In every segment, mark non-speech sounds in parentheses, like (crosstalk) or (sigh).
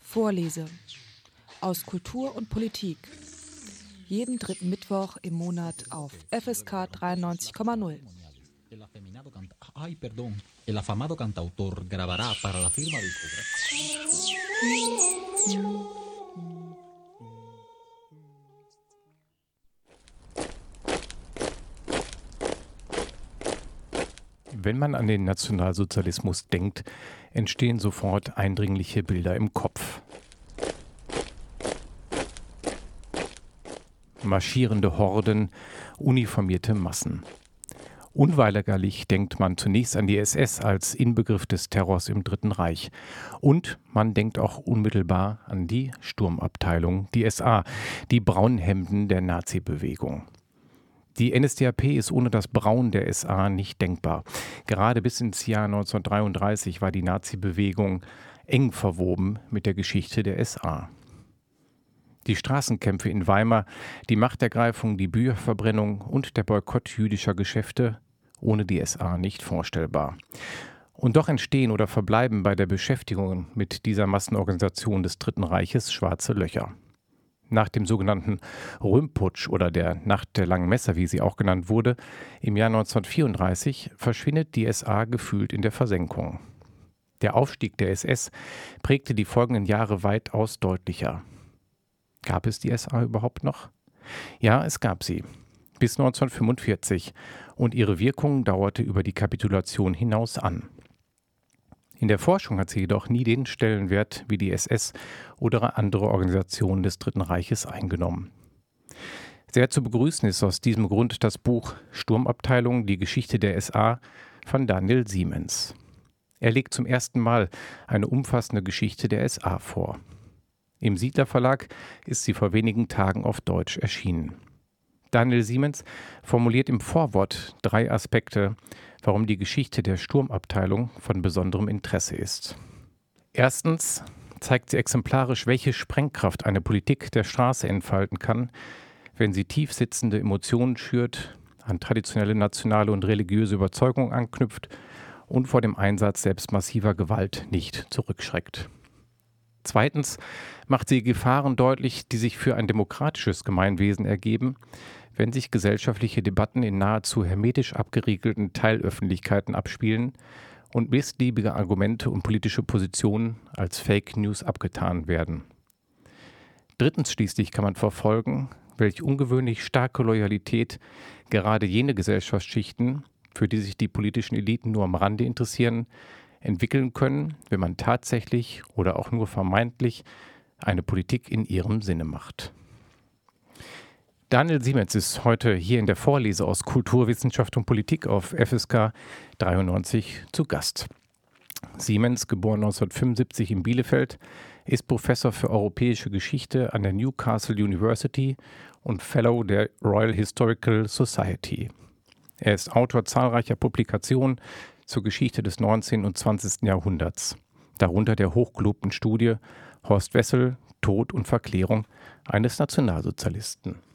Vorlese aus Kultur und Politik. Jeden dritten Mittwoch im Monat auf FSK 93,0. Ay, perdón. El afamado cantautor grabará para la firma discográfica. Wenn man an den Nationalsozialismus denkt, entstehen sofort eindringliche Bilder im Kopf. Marschierende Horden, uniformierte Massen. Unweigerlich denkt man zunächst an die SS als Inbegriff des Terrors im Dritten Reich. Und man denkt auch unmittelbar an die Sturmabteilung, die SA, die Braunhemden der Nazi-Bewegung. Die NSDAP ist ohne das Braun der SA nicht denkbar. Gerade bis ins Jahr 1933 war die Nazi-Bewegung eng verwoben mit der Geschichte der SA. Die Straßenkämpfe in Weimar, die Machtergreifung, die Bücherverbrennung und der Boykott jüdischer Geschäfte ohne die SA nicht vorstellbar. Und doch entstehen oder verbleiben bei der Beschäftigung mit dieser Massenorganisation des Dritten Reiches schwarze Löcher nach dem sogenannten Römputsch oder der Nacht der langen Messer, wie sie auch genannt wurde, im Jahr 1934 verschwindet die SA gefühlt in der Versenkung. Der Aufstieg der SS prägte die folgenden Jahre weitaus deutlicher. Gab es die SA überhaupt noch? Ja, es gab sie. Bis 1945 und ihre Wirkung dauerte über die Kapitulation hinaus an. In der Forschung hat sie jedoch nie den Stellenwert wie die SS oder andere Organisationen des Dritten Reiches eingenommen. Sehr zu begrüßen ist aus diesem Grund das Buch Sturmabteilung, die Geschichte der SA von Daniel Siemens. Er legt zum ersten Mal eine umfassende Geschichte der SA vor. Im Siedler Verlag ist sie vor wenigen Tagen auf Deutsch erschienen. Daniel Siemens formuliert im Vorwort drei Aspekte, warum die Geschichte der Sturmabteilung von besonderem Interesse ist. Erstens zeigt sie exemplarisch, welche Sprengkraft eine Politik der Straße entfalten kann, wenn sie tief sitzende Emotionen schürt, an traditionelle nationale und religiöse Überzeugung anknüpft und vor dem Einsatz selbst massiver Gewalt nicht zurückschreckt. Zweitens macht sie Gefahren deutlich, die sich für ein demokratisches Gemeinwesen ergeben, wenn sich gesellschaftliche Debatten in nahezu hermetisch abgeriegelten Teilöffentlichkeiten abspielen und missliebige Argumente und politische Positionen als Fake News abgetan werden. Drittens schließlich kann man verfolgen, welch ungewöhnlich starke Loyalität gerade jene Gesellschaftsschichten, für die sich die politischen Eliten nur am Rande interessieren, entwickeln können, wenn man tatsächlich oder auch nur vermeintlich eine Politik in ihrem Sinne macht. Daniel Siemens ist heute hier in der Vorlese aus Kulturwissenschaft und Politik auf FSK 93 zu Gast. Siemens, geboren 1975 in Bielefeld, ist Professor für europäische Geschichte an der Newcastle University und Fellow der Royal Historical Society. Er ist Autor zahlreicher Publikationen zur Geschichte des 19. und 20. Jahrhunderts, darunter der hochgelobten Studie Horst Wessel, Tod und Verklärung eines Nationalsozialisten.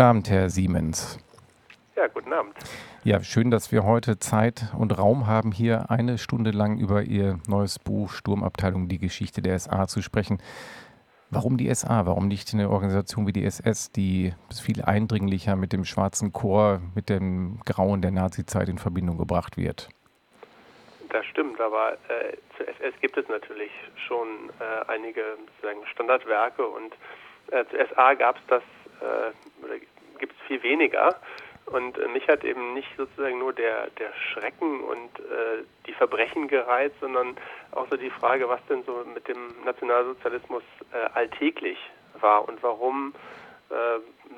Guten Abend, Herr Siemens. Ja, guten Abend. Ja, schön, dass wir heute Zeit und Raum haben, hier eine Stunde lang über Ihr neues Buch Sturmabteilung, die Geschichte der SA zu sprechen. Warum die SA? Warum nicht eine Organisation wie die SS, die viel eindringlicher mit dem Schwarzen Chor, mit dem Grauen der Nazizeit in Verbindung gebracht wird? Das stimmt, aber äh, zur SS gibt es natürlich schon äh, einige Standardwerke und äh, zur SA gab es das äh, oder gibt es viel weniger. Und äh, mich hat eben nicht sozusagen nur der, der Schrecken und äh, die Verbrechen gereizt, sondern auch so die Frage, was denn so mit dem Nationalsozialismus äh, alltäglich war und warum, äh,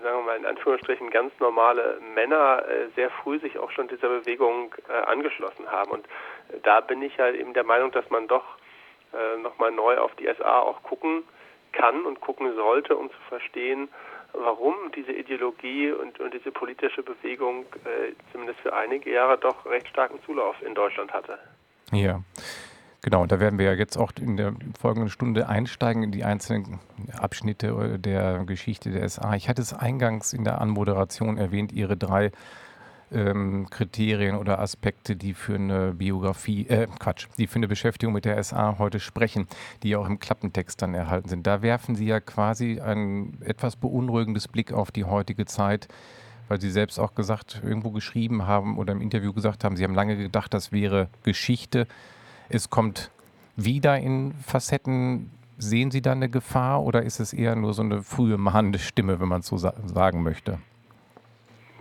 sagen wir mal in Anführungsstrichen, ganz normale Männer äh, sehr früh sich auch schon dieser Bewegung äh, angeschlossen haben. Und da bin ich halt eben der Meinung, dass man doch äh, nochmal neu auf die SA auch gucken kann und gucken sollte, um zu verstehen, warum diese Ideologie und, und diese politische Bewegung äh, zumindest für einige Jahre doch recht starken Zulauf in Deutschland hatte. Ja. Genau, und da werden wir ja jetzt auch in der folgenden Stunde einsteigen in die einzelnen Abschnitte der Geschichte der SA. Ich hatte es eingangs in der Anmoderation erwähnt, Ihre drei ähm, Kriterien oder Aspekte, die für eine Biografie, äh, Quatsch, die für eine Beschäftigung mit der SA heute sprechen, die ja auch im Klappentext dann erhalten sind. Da werfen Sie ja quasi ein etwas beunruhigendes Blick auf die heutige Zeit, weil Sie selbst auch gesagt, irgendwo geschrieben haben oder im Interview gesagt haben, Sie haben lange gedacht, das wäre Geschichte. Es kommt wieder in Facetten. Sehen Sie da eine Gefahr oder ist es eher nur so eine frühe mahnende Stimme, wenn man es so sa sagen möchte?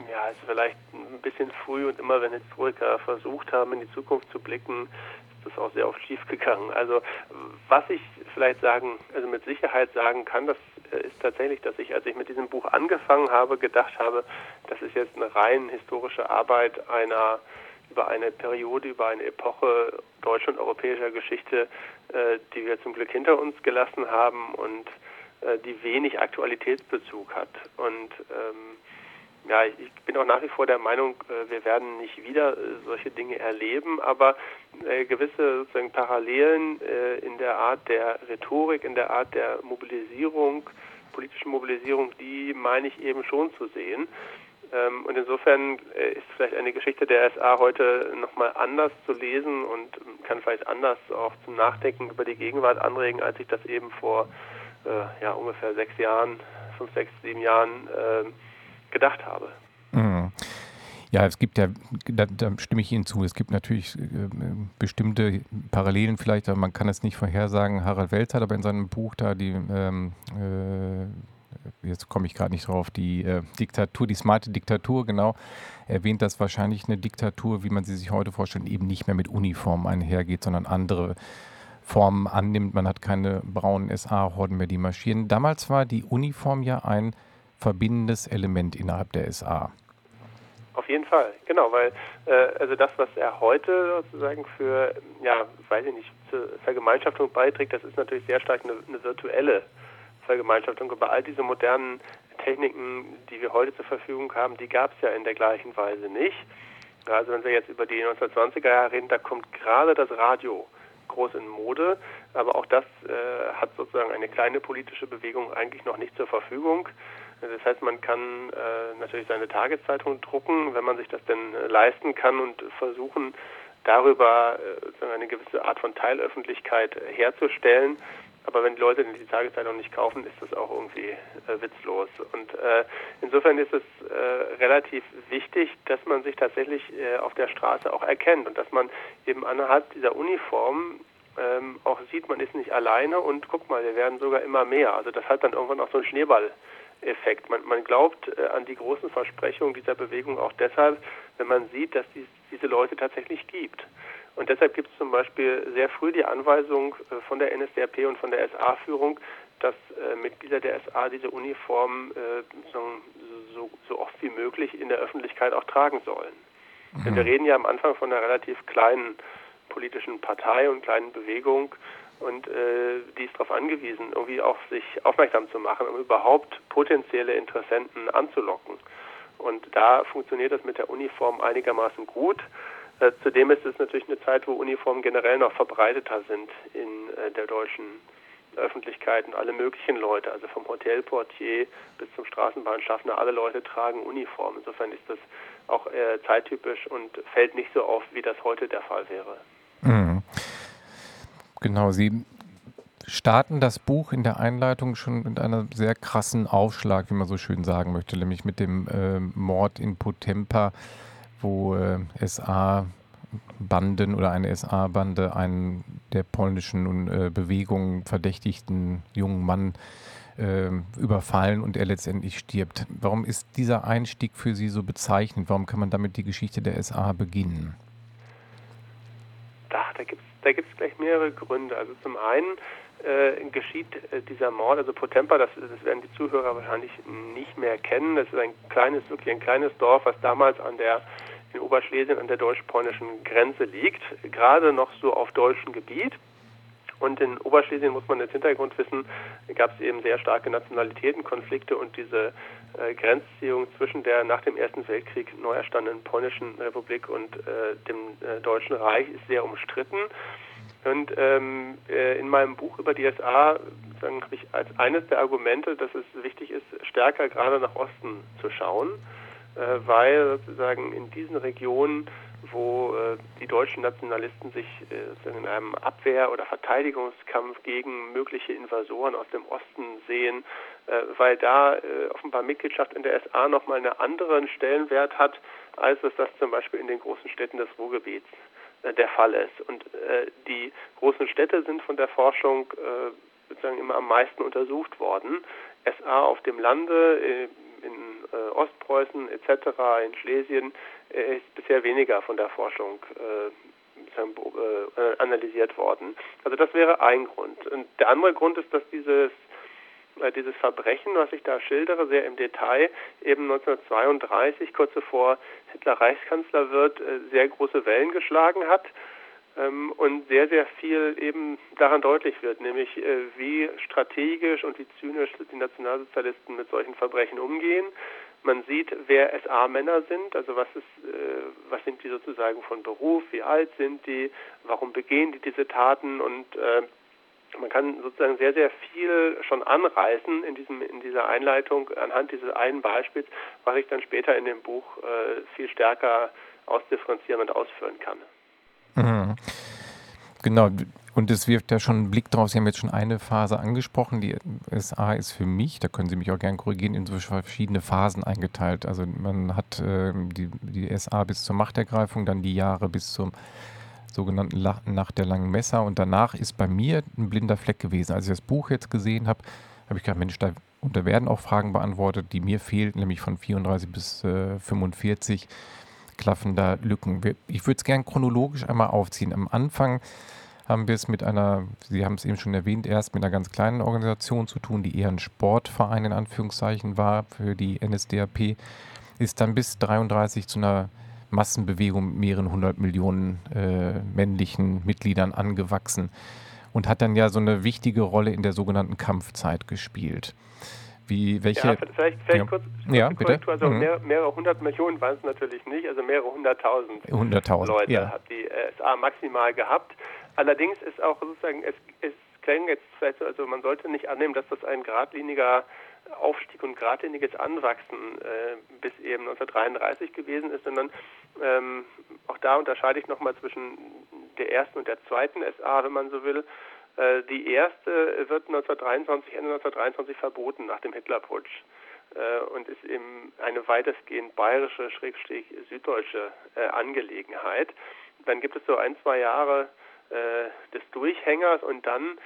Ja, ist vielleicht ein bisschen früh und immer wenn Historiker versucht haben, in die Zukunft zu blicken, ist das auch sehr oft schief gegangen. Also was ich vielleicht sagen, also mit Sicherheit sagen kann, das äh, ist tatsächlich, dass ich, als ich mit diesem Buch angefangen habe, gedacht habe, das ist jetzt eine rein historische Arbeit einer über eine Periode, über eine Epoche deutscher und europäischer Geschichte, äh, die wir zum Glück hinter uns gelassen haben und äh, die wenig Aktualitätsbezug hat. Und ähm, ja, ich bin auch nach wie vor der Meinung, äh, wir werden nicht wieder äh, solche Dinge erleben, aber äh, gewisse sozusagen Parallelen in der Art der Rhetorik, in der Art der Mobilisierung, politischen Mobilisierung, die meine ich eben schon zu sehen. Ähm, und insofern ist vielleicht eine Geschichte der SA heute nochmal anders zu lesen und kann vielleicht anders auch zum Nachdenken über die Gegenwart anregen, als ich das eben vor ja, ungefähr sechs Jahren, fünf, sechs, sieben Jahren gedacht habe. Mhm. Ja, es gibt ja, da, da, stimme ich Ihnen zu, es gibt natürlich äh, bestimmte Parallelen vielleicht, aber man kann es nicht vorhersagen. Harald Welz hat aber in seinem Buch da die, ähm, äh, jetzt komme ich gerade nicht drauf, die äh, Diktatur, die smarte Diktatur, genau, erwähnt, dass wahrscheinlich eine Diktatur, wie man sie sich heute vorstellt, eben nicht mehr mit Uniformen einhergeht, sondern andere Formen annimmt. Man hat keine braunen SA-Horden mehr, die marschieren. Damals war die Uniform ja ein verbindendes Element innerhalb der SA. Auf jeden Fall, genau, weil äh, also das, was er heute sozusagen für, ja, weiß ich nicht, zur Vergemeinschaftung beiträgt, das ist natürlich sehr stark eine, eine virtuelle Vergemeinschaftung. Aber all diese modernen Techniken, die wir heute zur Verfügung haben, die gab es ja in der gleichen Weise nicht. Also wenn wir jetzt über die 1920er Jahre reden, da kommt gerade das Radio groß in Mode, aber auch das äh, hat sozusagen eine kleine politische Bewegung eigentlich noch nicht zur Verfügung. Das heißt, man kann äh, natürlich seine Tageszeitung drucken, wenn man sich das denn äh, leisten kann und versuchen, darüber äh, eine gewisse Art von Teilöffentlichkeit herzustellen. Aber wenn die Leute die Tageszeitung nicht kaufen, ist das auch irgendwie äh, witzlos. Und äh, insofern ist es äh, relativ wichtig, dass man sich tatsächlich auf der Straße auch erkennt und dass man eben anhand dieser Uniform ähm, auch sieht, man ist nicht alleine und guck mal, wir werden sogar immer mehr. Also das hat dann irgendwann auch so ein Schneeball. Effekt. Man, man glaubt äh, an die großen Versprechungen dieser Bewegung auch deshalb, wenn man sieht, dass es diese Leute tatsächlich gibt. Und deshalb gibt es zum Beispiel sehr früh die Anweisung äh, von der NSDAP und von der SA-Führung, dass äh, Mitglieder der SA diese Uniform äh, so, so, so, oft wie möglich in der Öffentlichkeit auch tragen sollen. Mhm. Denn wir reden ja am Anfang von einer relativ kleinen politischen Partei und kleinen Bewegung und äh, die ist darauf angewiesen, irgendwie auch sich aufmerksam zu machen, um überhaupt potenzielle Interessenten anzulocken. Und da funktioniert das mit der Uniform einigermaßen gut. Äh, zudem ist es natürlich eine Zeit, wo Uniformen generell noch verbreiteter sind in äh, der deutschen Öffentlichkeit und alle möglichen Leute, also vom Hotelportier bis zum Straßenbahnschaffner, alle Leute tragen Uniformen. Insofern ist das auch äh, zeittypisch und fällt nicht so auf, wie das heute der Fall wäre. Mhm. Genau, Sie starten das Buch in der Einleitung schon mit einem sehr krassen Aufschlag, wie man so schön sagen möchte, nämlich mit dem äh, Mord in Potempa, wo äh, SA-Banden oder eine SA-Bande einen der polnischen äh, Bewegung verdächtigten jungen Mann ähm, überfallen und er letztendlich stirbt. Warum ist dieser Einstieg für Sie so bezeichnend? Warum kann man damit die Geschichte der SA beginnen? Da, da gibt es da gibt es gleich mehrere Gründe. Also zum einen äh, geschieht äh, dieser Mord, also Potempa, das, das werden die Zuhörer wahrscheinlich nicht mehr kennen. Das ist ein kleines, wirklich ein kleines Dorf, was damals an der in Oberschlesien an der deutsch-polnischen Grenze liegt, gerade noch so auf deutschem Gebiet. Und in Oberschlesien muss man als Hintergrund wissen, gab es eben sehr starke Nationalitätenkonflikte und diese äh, Grenzziehung zwischen der nach dem Ersten Weltkrieg neu erstandenen polnischen Republik und äh, dem äh, Deutschen Reich ist sehr umstritten. Und ähm, äh, in meinem Buch über die SA habe ich als eines der Argumente, dass es wichtig ist, stärker gerade nach Osten zu schauen, äh, weil sozusagen in diesen Regionen wo äh, die deutschen Nationalisten sich äh, in einem Abwehr- oder Verteidigungskampf gegen mögliche Invasoren aus dem Osten sehen, äh, weil da äh, offenbar Mitgliedschaft in der SA nochmal einen anderen Stellenwert hat, als es das zum Beispiel in den großen Städten des Ruhrgebiets äh, der Fall ist. Und äh, die großen Städte sind von der Forschung sozusagen immer am meisten untersucht worden. SA auf dem Lande, in Ostpreußen etc., in Schlesien ist bisher weniger von der Forschung äh, äh, analysiert worden. Also das wäre ein Grund. Und der andere Grund ist, dass dieses äh, dieses Verbrechen, was ich da schildere, sehr im Detail, eben 1932, kurz bevor Hitler Reichskanzler wird, äh, sehr große Wellen geschlagen hat ähm, und sehr, sehr viel eben daran deutlich wird, nämlich wie strategisch und wie zynisch die Nationalsozialisten mit solchen Verbrechen umgehen, man sieht, wer SA-Männer sind, also was ist, äh, was sind die sozusagen von Beruf, wie alt sind die, warum begehen die diese Taten? Und äh, man kann sozusagen sehr, sehr viel schon anreißen in diesem in dieser Einleitung. Anhand dieses einen Beispiels, was ich dann später in dem Buch äh, viel stärker ausdifferenzieren und ausführen kann. Mhm. Genau, und es wirft ja schon einen Blick drauf. Sie haben jetzt schon eine Phase angesprochen. Die SA ist für mich, da können Sie mich auch gerne korrigieren, in so verschiedene Phasen eingeteilt. Also man hat äh, die, die SA bis zur Machtergreifung, dann die Jahre bis zum sogenannten La Nacht der langen Messer. Und danach ist bei mir ein blinder Fleck gewesen. Als ich das Buch jetzt gesehen habe, habe ich gedacht, Mensch, da, und da werden auch Fragen beantwortet, die mir fehlten, nämlich von 34 bis äh, 45 klaffen da Lücken. Ich würde es gerne chronologisch einmal aufziehen. Am Anfang haben wir es mit einer, Sie haben es eben schon erwähnt, erst mit einer ganz kleinen Organisation zu tun, die eher ein Sportverein in Anführungszeichen war für die NSDAP, ist dann bis 33 zu einer Massenbewegung mit mehreren hundert Millionen äh, männlichen Mitgliedern angewachsen und hat dann ja so eine wichtige Rolle in der sogenannten Kampfzeit gespielt. Wie, welche, ja, vielleicht, vielleicht ja. kurz, kurz ja, bitte. Also mhm. mehr, mehrere hundert Millionen waren es natürlich nicht, also mehrere hunderttausend, Leute ja. hat die äh, SA maximal gehabt. Allerdings ist auch sozusagen, es, es klingt jetzt vielleicht so, also man sollte nicht annehmen, dass das ein geradliniger Aufstieg und geradliniges Anwachsen äh, bis eben 1933 gewesen ist, sondern ähm, auch da unterscheide ich nochmal zwischen der ersten und der zweiten SA, wenn man so will. Äh, die erste wird 1923, Ende 1923 verboten nach dem Hitlerputsch äh, und ist eben eine weitestgehend bayerische, schrägstrich süddeutsche äh, Angelegenheit. Dann gibt es so ein, zwei Jahre des Durchhängers und dann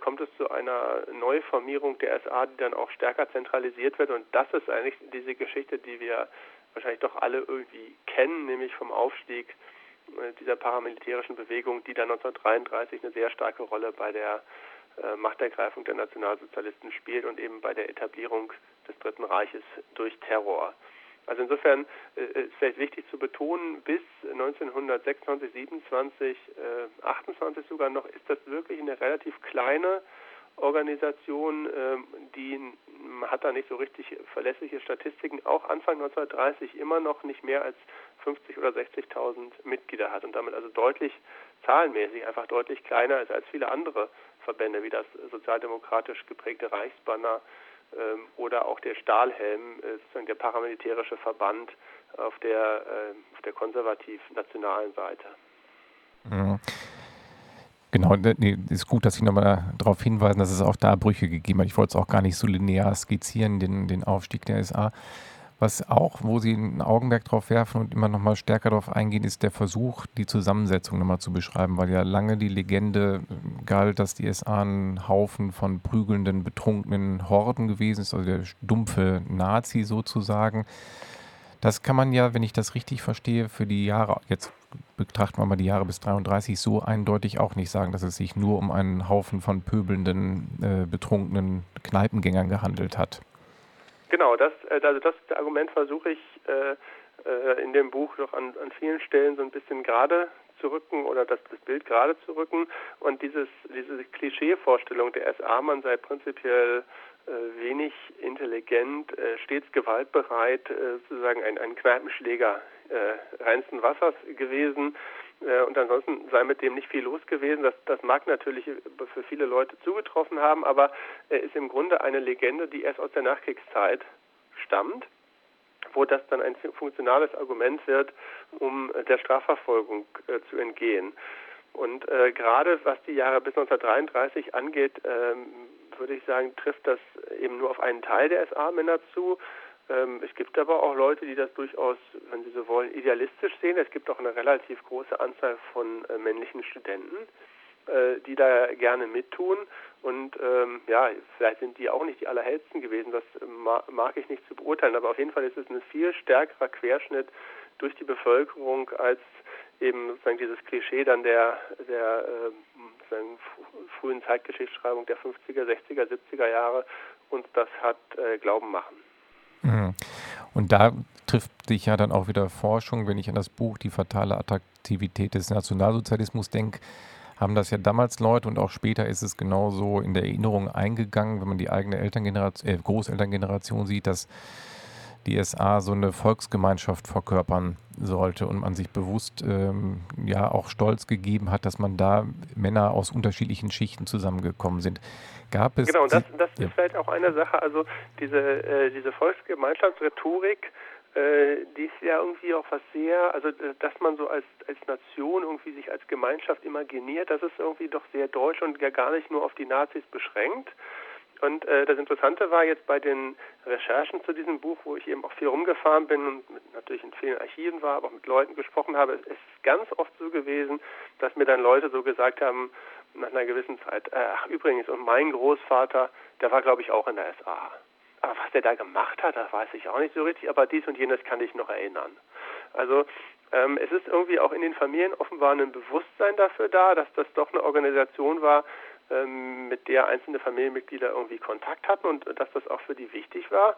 kommt es zu einer Neuformierung der SA, die dann auch stärker zentralisiert wird und das ist eigentlich diese Geschichte, die wir wahrscheinlich doch alle irgendwie kennen, nämlich vom Aufstieg dieser paramilitärischen Bewegung, die dann 1933 eine sehr starke Rolle bei der äh, Machtergreifung der Nationalsozialisten spielt und eben bei der Etablierung des Dritten Reiches durch Terror. Also insofern äh, ist vielleicht wichtig zu betonen, bis 1926, 27, äh, 28 sogar noch ist das wirklich eine relativ kleine Organisation, äh, die hat da nicht so richtig verlässliche Statistiken, auch Anfang 1930 immer noch nicht mehr als 50 oder 60.000 Mitglieder hat und damit also deutlich zahlenmäßig einfach deutlich kleiner ist als viele andere Verbände wie das sozialdemokratisch geprägte Reichsbanner ähm, oder auch der Stahlhelm, äh, sozusagen der paramilitärische Verband auf der, äh, auf der konservativ-nationalen Seite. Mhm. Genau, nee, ist gut, dass Sie nochmal darauf hinweisen, dass es auch da Brüche gegeben hat. Ich wollte es auch gar nicht so linear skizzieren, den, den Aufstieg der SA. Was auch, wo Sie ein Augenmerk drauf werfen und immer noch mal stärker darauf eingehen, ist der Versuch, die Zusammensetzung nochmal zu beschreiben, weil ja lange die Legende galt, dass die SA ein Haufen von prügelnden, betrunkenen Horden gewesen ist, also der dumpfe Nazi sozusagen. Das kann man ja, wenn ich das richtig verstehe, für die Jahre, jetzt betrachten wir mal die Jahre bis 33, so eindeutig auch nicht sagen, dass es sich nur um einen Haufen von pöbelnden, äh, betrunkenen Kneipengängern gehandelt hat. Genau, das, äh, also das Argument versuche ich äh, äh, in dem Buch doch an, an vielen Stellen so ein bisschen gerade zu rücken oder das, das Bild gerade zu rücken. Und dieses, diese Klischeevorstellung, der SA-Mann sei prinzipiell äh, wenig intelligent, stets gewaltbereit, sozusagen ein, ein Kneipenschläger äh, reinsten Wassers gewesen. Äh, und ansonsten sei mit dem nicht viel los gewesen. Das, das mag natürlich für viele Leute zugetroffen haben, aber er ist im Grunde eine Legende, die erst aus der Nachkriegszeit stammt wo das dann ein funktionales Argument wird, um der Strafverfolgung äh, zu entgehen. Und äh, gerade was die Jahre bis 1933 angeht, ähm, würde ich sagen, trifft das eben nur auf einen Teil der SA-Männer zu. Ähm, es gibt aber auch Leute, die das durchaus, wenn Sie so wollen, idealistisch sehen. Es gibt auch eine relativ große Anzahl von äh, männlichen Studenten, äh, die da gerne mittun. Und ähm, ja, vielleicht sind die auch nicht die allerhellsten gewesen, das mag ich nicht zu beurteilen, aber auf jeden Fall ist es ein viel stärkerer Querschnitt durch die Bevölkerung als eben sozusagen dieses Klischee dann der, der äh, frühen Zeitgeschichtsschreibung der 50er, 60er, 70er Jahre uns das hat äh, glauben machen. Mhm. Und da trifft sich ja dann auch wieder Forschung, wenn ich an das Buch Die fatale Attraktivität des Nationalsozialismus denke, haben das ja damals Leute und auch später ist es genauso in der Erinnerung eingegangen, wenn man die eigene Elterngeneration, äh, Großelterngeneration sieht, dass die SA so eine Volksgemeinschaft verkörpern sollte und man sich bewusst ähm, ja auch stolz gegeben hat, dass man da Männer aus unterschiedlichen Schichten zusammengekommen sind. Gab es genau, das, das ja. ist vielleicht auch eine Sache, also diese, äh, diese Volksgemeinschaftsrhetorik, äh, die ist ja irgendwie auch was sehr, also dass man so als, als Nation irgendwie sich als Gemeinschaft imaginiert, das ist irgendwie doch sehr deutsch und ja gar nicht nur auf die Nazis beschränkt. Und äh, das Interessante war jetzt bei den Recherchen zu diesem Buch, wo ich eben auch viel rumgefahren bin und mit, natürlich in vielen Archiven war, aber auch mit Leuten gesprochen habe, es ist ganz oft so gewesen, dass mir dann Leute so gesagt haben, nach einer gewissen Zeit, äh, ach übrigens, und mein Großvater, der war glaube ich auch in der SA. Aber was der da gemacht hat, das weiß ich auch nicht so richtig, aber dies und jenes kann ich noch erinnern. Also ähm, es ist irgendwie auch in den Familien offenbar ein Bewusstsein dafür da, dass das doch eine Organisation war, mit der einzelne Familienmitglieder irgendwie Kontakt hatten und dass das auch für die wichtig war.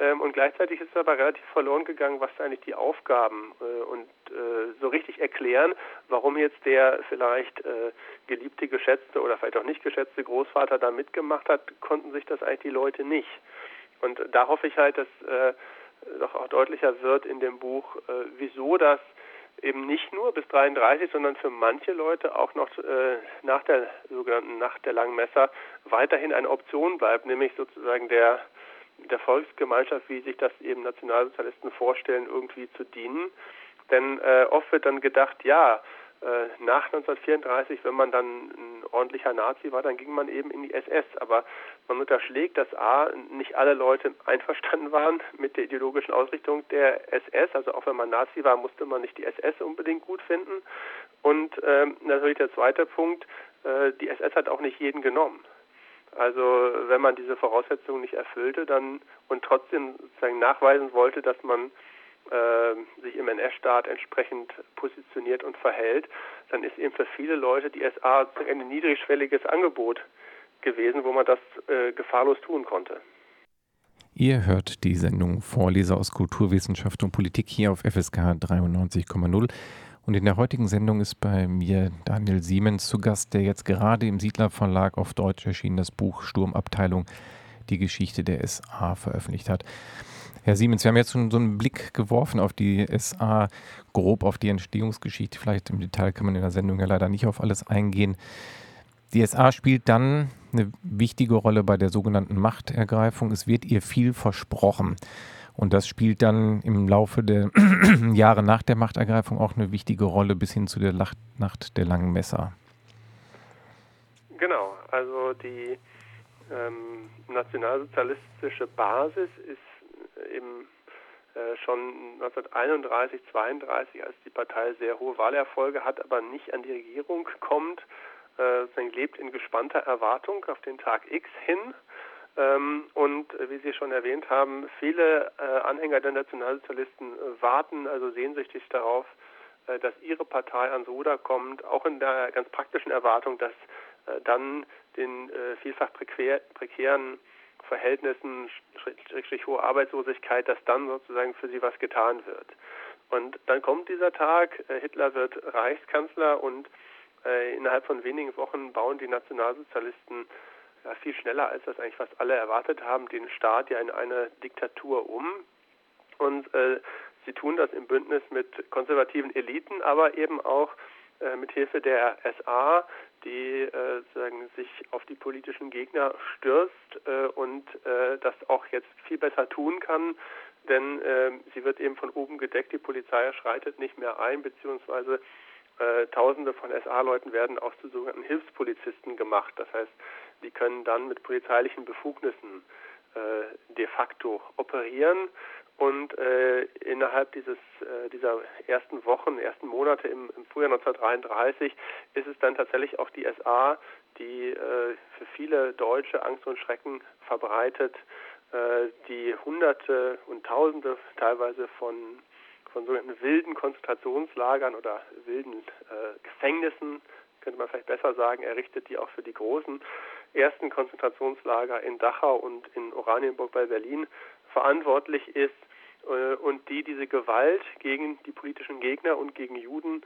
Ähm, und gleichzeitig ist es aber relativ verloren gegangen, was eigentlich die Aufgaben äh, und äh, so richtig erklären, warum jetzt der vielleicht äh, geliebte, geschätzte oder vielleicht auch nicht geschätzte Großvater da mitgemacht hat, konnten sich das eigentlich die Leute nicht. Und da hoffe ich halt, dass doch auch deutlicher wird in dem Buch, wieso das eben nicht nur bis 33, sondern für manche Leute auch noch äh, nach der sogenannten Nacht der langen Messer weiterhin eine Option bleibt, nämlich sozusagen der der Volksgemeinschaft, wie sich das eben Nationalsozialisten vorstellen, irgendwie zu dienen. Denn äh, oft wird dann gedacht, ja, nach 1934, wenn man dann ein ordentlicher Nazi war, dann ging man eben in die SS. Aber man unterschlägt, dass A, nicht alle Leute einverstanden waren mit der ideologischen Ausrichtung der SS. Also auch wenn man Nazi war, musste man nicht die SS unbedingt gut finden. Und ähm, natürlich der zweite Punkt, äh, die SS hat auch nicht jeden genommen. Also wenn man diese Voraussetzungen nicht erfüllte, dann und trotzdem sozusagen nachweisen wollte, dass man äh, sich im NS-Staat entsprechend positioniert und verhält, dann ist eben für viele Leute die SA ein niedrigschwelliges Angebot gewesen, wo man das äh, gefahrlos tun konnte. Ihr hört die Sendung Vorleser aus Kulturwissenschaft und Politik hier auf FSK 93,0. Und in der heutigen Sendung ist bei mir Daniel Siemens zu Gast, der jetzt gerade im Siedler Verlag auf Deutsch erschienen das Buch Sturmabteilung, die Geschichte der SA veröffentlicht hat. Herr Siemens, wir haben jetzt schon so einen Blick geworfen auf die SA, grob auf die Entstehungsgeschichte. Vielleicht im Detail kann man in der Sendung ja leider nicht auf alles eingehen. Die SA spielt dann eine wichtige Rolle bei der sogenannten Machtergreifung. Es wird ihr viel versprochen. Und das spielt dann im Laufe der (clears throat) Jahre nach der Machtergreifung auch eine wichtige Rolle bis hin zu der Nacht der langen Messer. Genau, also die ähm, nationalsozialistische Basis ist eben äh, schon 1931, 32, als die Partei sehr hohe Wahlerfolge hat, aber nicht an die Regierung kommt, äh, lebt in gespannter Erwartung auf den Tag X hin. Ähm, und äh, wie Sie schon erwähnt haben, viele äh, Anhänger der Nationalsozialisten äh, warten also sehnsüchtig darauf, äh, dass ihre Partei ans Ruder kommt, auch in der ganz praktischen Erwartung, dass dann den vielfach prekären Verhältnissen, schrägstrich hohe Arbeitslosigkeit, dass dann sozusagen für sie was getan wird. Und dann kommt dieser Tag, äh, Hitler wird Reichskanzler und äh, innerhalb von wenigen Wochen bauen die Nationalsozialisten ja, viel schneller, als das eigentlich fast alle erwartet haben, den Staat ja in eine Diktatur um. Und äh, sie tun das im Bündnis mit konservativen Eliten, aber eben auch äh, mit Hilfe der SA, die äh, sagen, sich auf die politischen Gegner stürzt äh, und äh, das auch jetzt viel besser tun kann, denn äh, sie wird eben von oben gedeckt, die Polizei schreitet nicht mehr ein, beziehungsweise äh, Tausende von SA-Leuten werden auch zu sogenannten Hilfspolizisten gemacht. Das heißt, die können dann mit polizeilichen Befugnissen äh, de facto operieren und äh, innerhalb dieses, äh, dieser ersten Wochen, ersten Monate im, im, Frühjahr 1933 ist es dann tatsächlich auch die SA, die äh, für viele Deutsche Angst und Schrecken verbreitet, äh, die Hunderte und Tausende teilweise von, von sogenannten wilden Konzentrationslagern oder wilden äh, Gefängnissen, könnte man vielleicht besser sagen, errichtet, die auch für die großen ersten Konzentrationslager in Dachau und in Oranienburg bei Berlin verantwortlich ist äh, und die diese Gewalt gegen die politischen Gegner und gegen Juden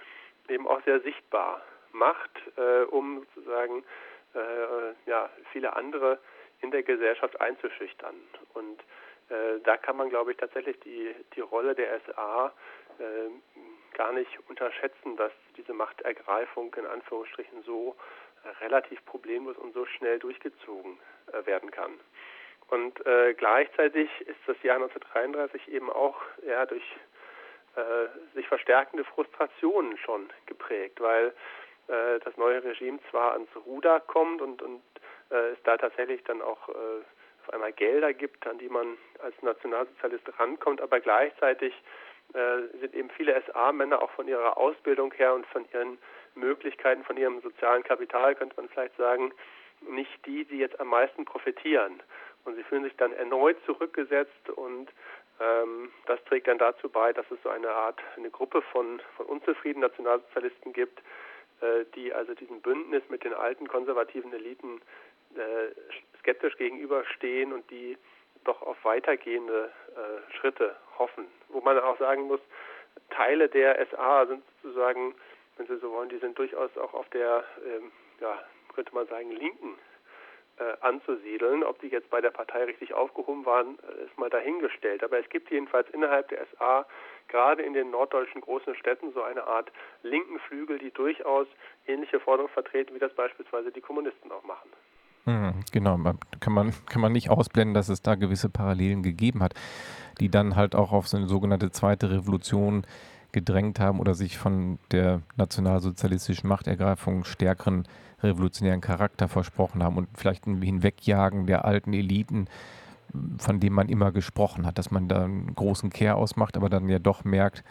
eben auch sehr sichtbar macht, äh, um sozusagen äh, ja, viele andere in der Gesellschaft einzuschüchtern. Und da kann man, glaube ich, tatsächlich die, die Rolle der SA gar nicht unterschätzen, dass diese Machtergreifung in Anführungsstrichen so relativ problemlos und so schnell durchgezogen werden kann. Und äh, gleichzeitig ist das Jahr 1933 eben auch ja, durch äh, sich verstärkende Frustrationen schon geprägt, weil äh, das neue Regime zwar ans Ruder kommt und, und äh, es da tatsächlich dann auch äh, auf einmal Gelder gibt, an die man als Nationalsozialist rankommt, aber gleichzeitig äh, sind eben viele SA-Männer auch von ihrer Ausbildung her und von ihren Möglichkeiten, von ihrem sozialen Kapital, könnte man vielleicht sagen, nicht die, die jetzt am meisten profitieren. Und sie fühlen sich dann erneut zurückgesetzt und ähm, das trägt dann dazu bei, dass es so eine Art, eine Gruppe von, von unzufriedenen Nationalsozialisten gibt, äh, die also diesem Bündnis mit den alten konservativen Eliten äh, skeptisch gegenüberstehen und die doch auf weitergehende äh, Schritte hoffen. Wo man auch sagen muss, Teile der SA sind sozusagen, wenn Sie so wollen, die sind durchaus auch auf der, ähm, ja, könnte man sagen, linken äh, anzusiedeln. Ob die jetzt bei der Partei richtig aufgehoben waren, äh, ist mal dahingestellt. Aber es gibt jedenfalls innerhalb der SA gerade in den norddeutschen großen Städten so eine Art linken Flügel, die durchaus ähnliche Forderungen vertreten, wie das beispielsweise die Kommunisten auch machen. Hm, genau, kann man, kann man nicht ausblenden, dass es da gewisse Parallelen gegeben hat, die dann halt auch auf so eine sogenannte zweite Revolution gedrängt haben oder sich von der nationalsozialistischen Machtergreifung stärkeren revolutionären Charakter versprochen haben und vielleicht ein Hinwegjagen der alten Eliten, von dem man immer gesprochen hat, dass man da einen großen Kehr ausmacht, aber dann ja doch merkt,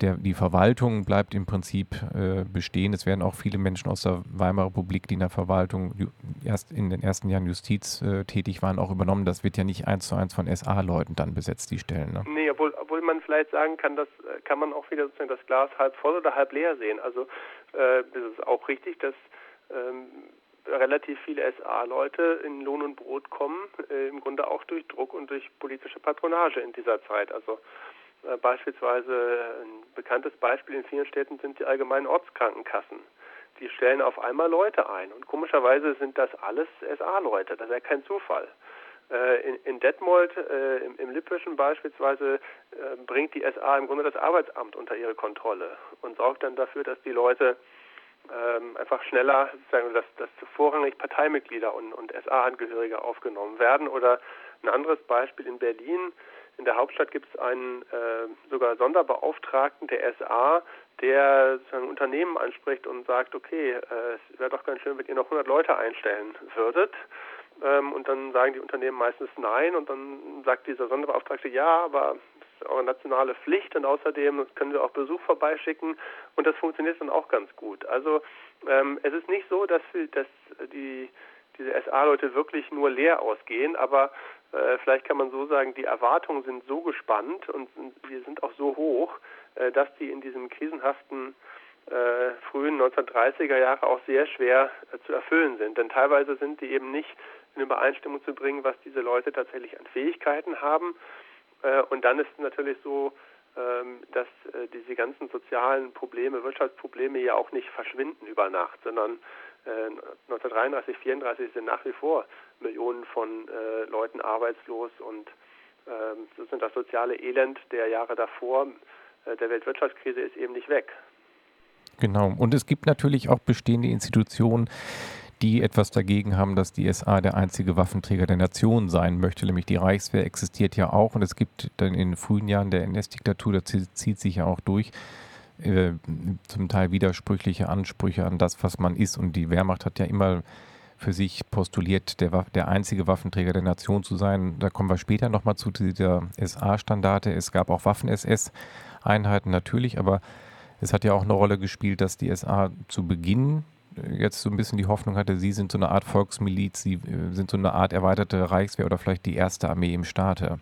der, die Verwaltung bleibt im Prinzip äh, bestehen. Es werden auch viele Menschen aus der Weimarer Republik, die in der Verwaltung erst in den ersten Jahren Justiz äh, tätig waren, auch übernommen. Das wird ja nicht eins zu eins von SA-Leuten dann besetzt, die Stellen. Ne? Nee, obwohl, vielleicht sagen kann, das äh, kann man auch wieder sozusagen das Glas halb voll oder halb leer sehen. Also äh, es ist auch richtig, dass ähm, relativ viele SA-Leute in Lohn und Brot kommen, äh, im Grunde auch durch Druck und durch politische Patronage in dieser Zeit. Also äh, beispielsweise ein bekanntes Beispiel in vielen Städten sind die allgemeinen Ortskrankenkassen. Die stellen auf einmal Leute ein und komischerweise sind das alles SA-Leute. Das ist ja kein Zufall. Äh, in, in Detmold, äh, im, im Lippischen beispielsweise, äh, bringt die SA im Grunde das Arbeitsamt unter ihre Kontrolle und sorgt dann dafür, dass die Leute ähm, einfach schneller, sozusagen, dass, dass vorrangig Parteimitglieder und, und SA-Angehörige aufgenommen werden. Oder ein anderes Beispiel in Berlin. In der Hauptstadt gibt es einen äh, sogar Sonderbeauftragten der SA, der ein Unternehmen anspricht und sagt, okay, äh, es wäre doch ganz schön, wenn ihr noch 100 Leute einstellen würdet. Ähm, und dann sagen die Unternehmen meistens nein. Und dann sagt dieser Sonderbeauftragte, ja, aber eure nationale Pflicht. Und außerdem können wir auch Besuch vorbeischicken. Und das funktioniert dann auch ganz gut. Also ähm, es ist nicht so, dass, dass die, diese SA-Leute wirklich nur leer ausgehen, aber äh, vielleicht kann man so sagen, die Erwartungen sind so gespannt und wir sind auch so hoch, äh, dass die in diesem krisenhaften äh, frühen 1930er Jahre auch sehr schwer äh, zu erfüllen sind. Denn teilweise sind die eben nicht in Übereinstimmung zu bringen, was diese Leute tatsächlich an Fähigkeiten haben. Äh, und dann ist es natürlich so, ähm, dass äh, diese ganzen sozialen Probleme, Wirtschaftsprobleme ja auch nicht verschwinden über Nacht, sondern 1933, äh, 34 sind nach wie vor Millionen von äh, Leuten arbeitslos und ähm, das soziale Elend der Jahre davor, der Weltwirtschaftskrise ist eben nicht weg. Genau. Und es gibt natürlich auch bestehende Institutionen, die etwas dagegen haben, dass die SA der einzige Waffenträger der Nation sein möchte. Nämlich die Reichswehr existiert ja auch und es gibt dann in den frühen Jahren der NS-Diktatur, das zieht sich ja auch durch, äh, zum Teil widersprüchliche Ansprüche an das, was man ist. Und die Wehrmacht hat ja immer für sich postuliert, der, der einzige Waffenträger der Nation zu sein. Da kommen wir später nochmal zu dieser SA-Standarte. Es gab auch Waffen-SS-Einheiten natürlich, aber es hat ja auch eine Rolle gespielt, dass die SA zu Beginn jetzt so ein bisschen die Hoffnung hatte, sie sind so eine Art Volksmiliz, sie äh, sind so eine Art erweiterte Reichswehr oder vielleicht die erste Armee im Staate.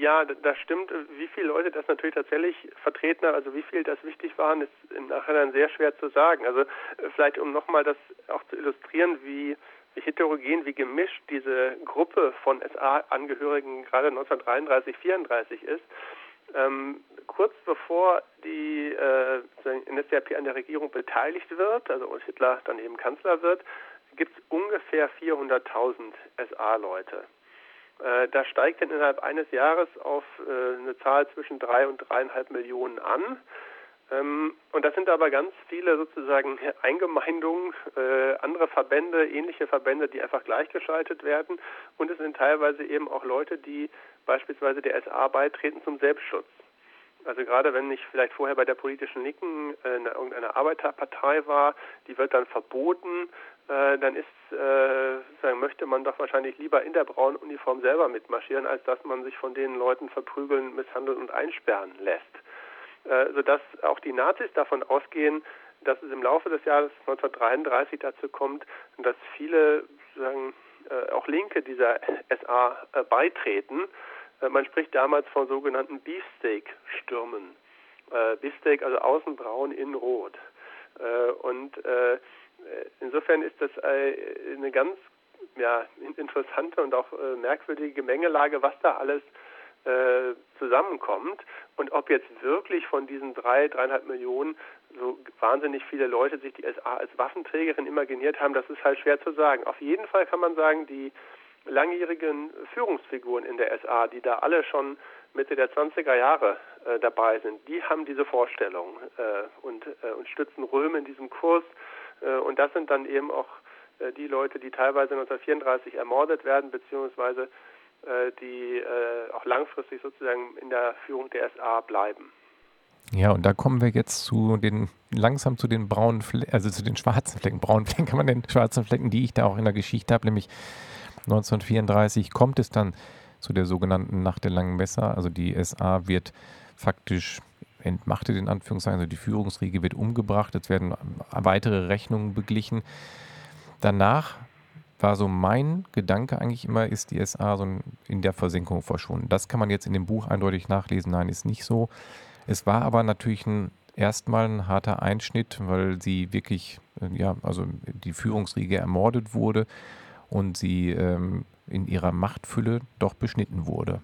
Ja, das stimmt. Wie viele Leute das natürlich tatsächlich vertreten haben, also wie viel das wichtig waren, ist im Nachhinein sehr schwer zu sagen. Also äh, vielleicht um nochmal das auch zu illustrieren, wie, wie heterogen, wie gemischt diese Gruppe von SA-Angehörigen gerade 1933, 34 ist. Ähm, kurz bevor die äh, NSDAP an der Regierung beteiligt wird, also und Hitler dann eben Kanzler wird, gibt es ungefähr 400.000 SA-Leute. Äh, da steigt dann innerhalb eines Jahres auf äh, eine Zahl zwischen drei und dreieinhalb Millionen an. Ähm, und das sind aber ganz viele sozusagen Eingemeindungen, äh, andere Verbände, ähnliche Verbände, die einfach gleichgeschaltet werden. Und es sind teilweise eben auch Leute, die beispielsweise der SA beitreten zum Selbstschutz. Also gerade wenn ich vielleicht vorher bei der politischen Linken äh, in irgendeiner Arbeiterpartei war, die wird dann verboten, äh, dann ist, äh, möchte man doch wahrscheinlich lieber in der braunen Uniform selber mitmarschieren, als dass man sich von den Leuten verprügeln, misshandeln und einsperren lässt. Äh, sodass auch die Nazis davon ausgehen, dass es im Laufe des Jahres 1933 dazu kommt, dass viele sagen, auch Linke dieser SA äh, beitreten. Äh, man spricht damals von sogenannten Beefsteak-Stürmen. Äh, Beefsteak, also außen braun, innen rot. Äh, und insofern ist das eine ganz ja, interessante und auch merkwürdige Gemengelage, was da alles äh, zusammenkommt und ob jetzt wirklich von diesen drei, dreieinhalb Millionen so wahnsinnig viele Leute sich die SA als Waffenträgerin imaginiert haben, das ist halt schwer zu sagen. Auf jeden Fall kann man sagen, die langjährigen Führungsfiguren in der SA, die da alle schon Mitte der 20er Jahre äh, dabei sind, die haben diese Vorstellung äh, und, äh, und stützen Röhm in diesem Kurs. Äh, und das sind dann eben auch äh, die Leute, die teilweise 1934 ermordet werden, beziehungsweise äh, die auch langfristig sozusagen in der Führung der SA bleiben. Ja, und da kommen wir jetzt zu den langsam zu den braunen Flecken, also zu den schwarzen Flecken. Braunen (laughs) Flecken kann man den schwarzen Flecken, die ich da auch in der Geschichte habe, nämlich 1934 kommt es dann zu der sogenannten Nacht der langen Messer. Also die SA wird faktisch entmachtet in Anführungszeichen, also die Führungsriege wird umgebracht, es werden weitere Rechnungen beglichen. Danach war so mein Gedanke eigentlich immer, ist die SA so in der Versenkung verschwunden. Das kann man jetzt in dem Buch eindeutig nachlesen. Nein, ist nicht so. Es war aber natürlich ein, erstmal ein harter Einschnitt, weil sie wirklich, äh, ja, also die Führungsriege ermordet wurde und sie ähm, in ihrer Machtfülle doch beschnitten wurde.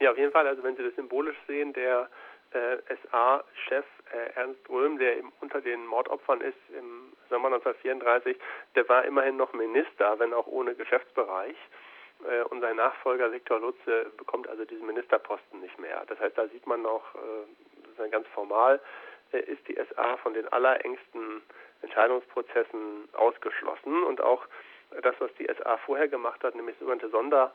Ja, auf jeden Fall. Also wenn Sie das symbolisch sehen, der äh, SA-Chef äh, Ernst Röhm, der eben unter den Mordopfern ist im Sommer 1934, der war immerhin noch Minister, wenn auch ohne Geschäftsbereich. Äh, und sein Nachfolger Viktor Lutze bekommt also diesen Ministerposten nicht mehr. Das heißt, da sieht man noch, äh, ganz formal, äh, ist die SA von den allerengsten Entscheidungsprozessen ausgeschlossen und auch das, was die SA vorher gemacht hat, nämlich sogenannte Sonder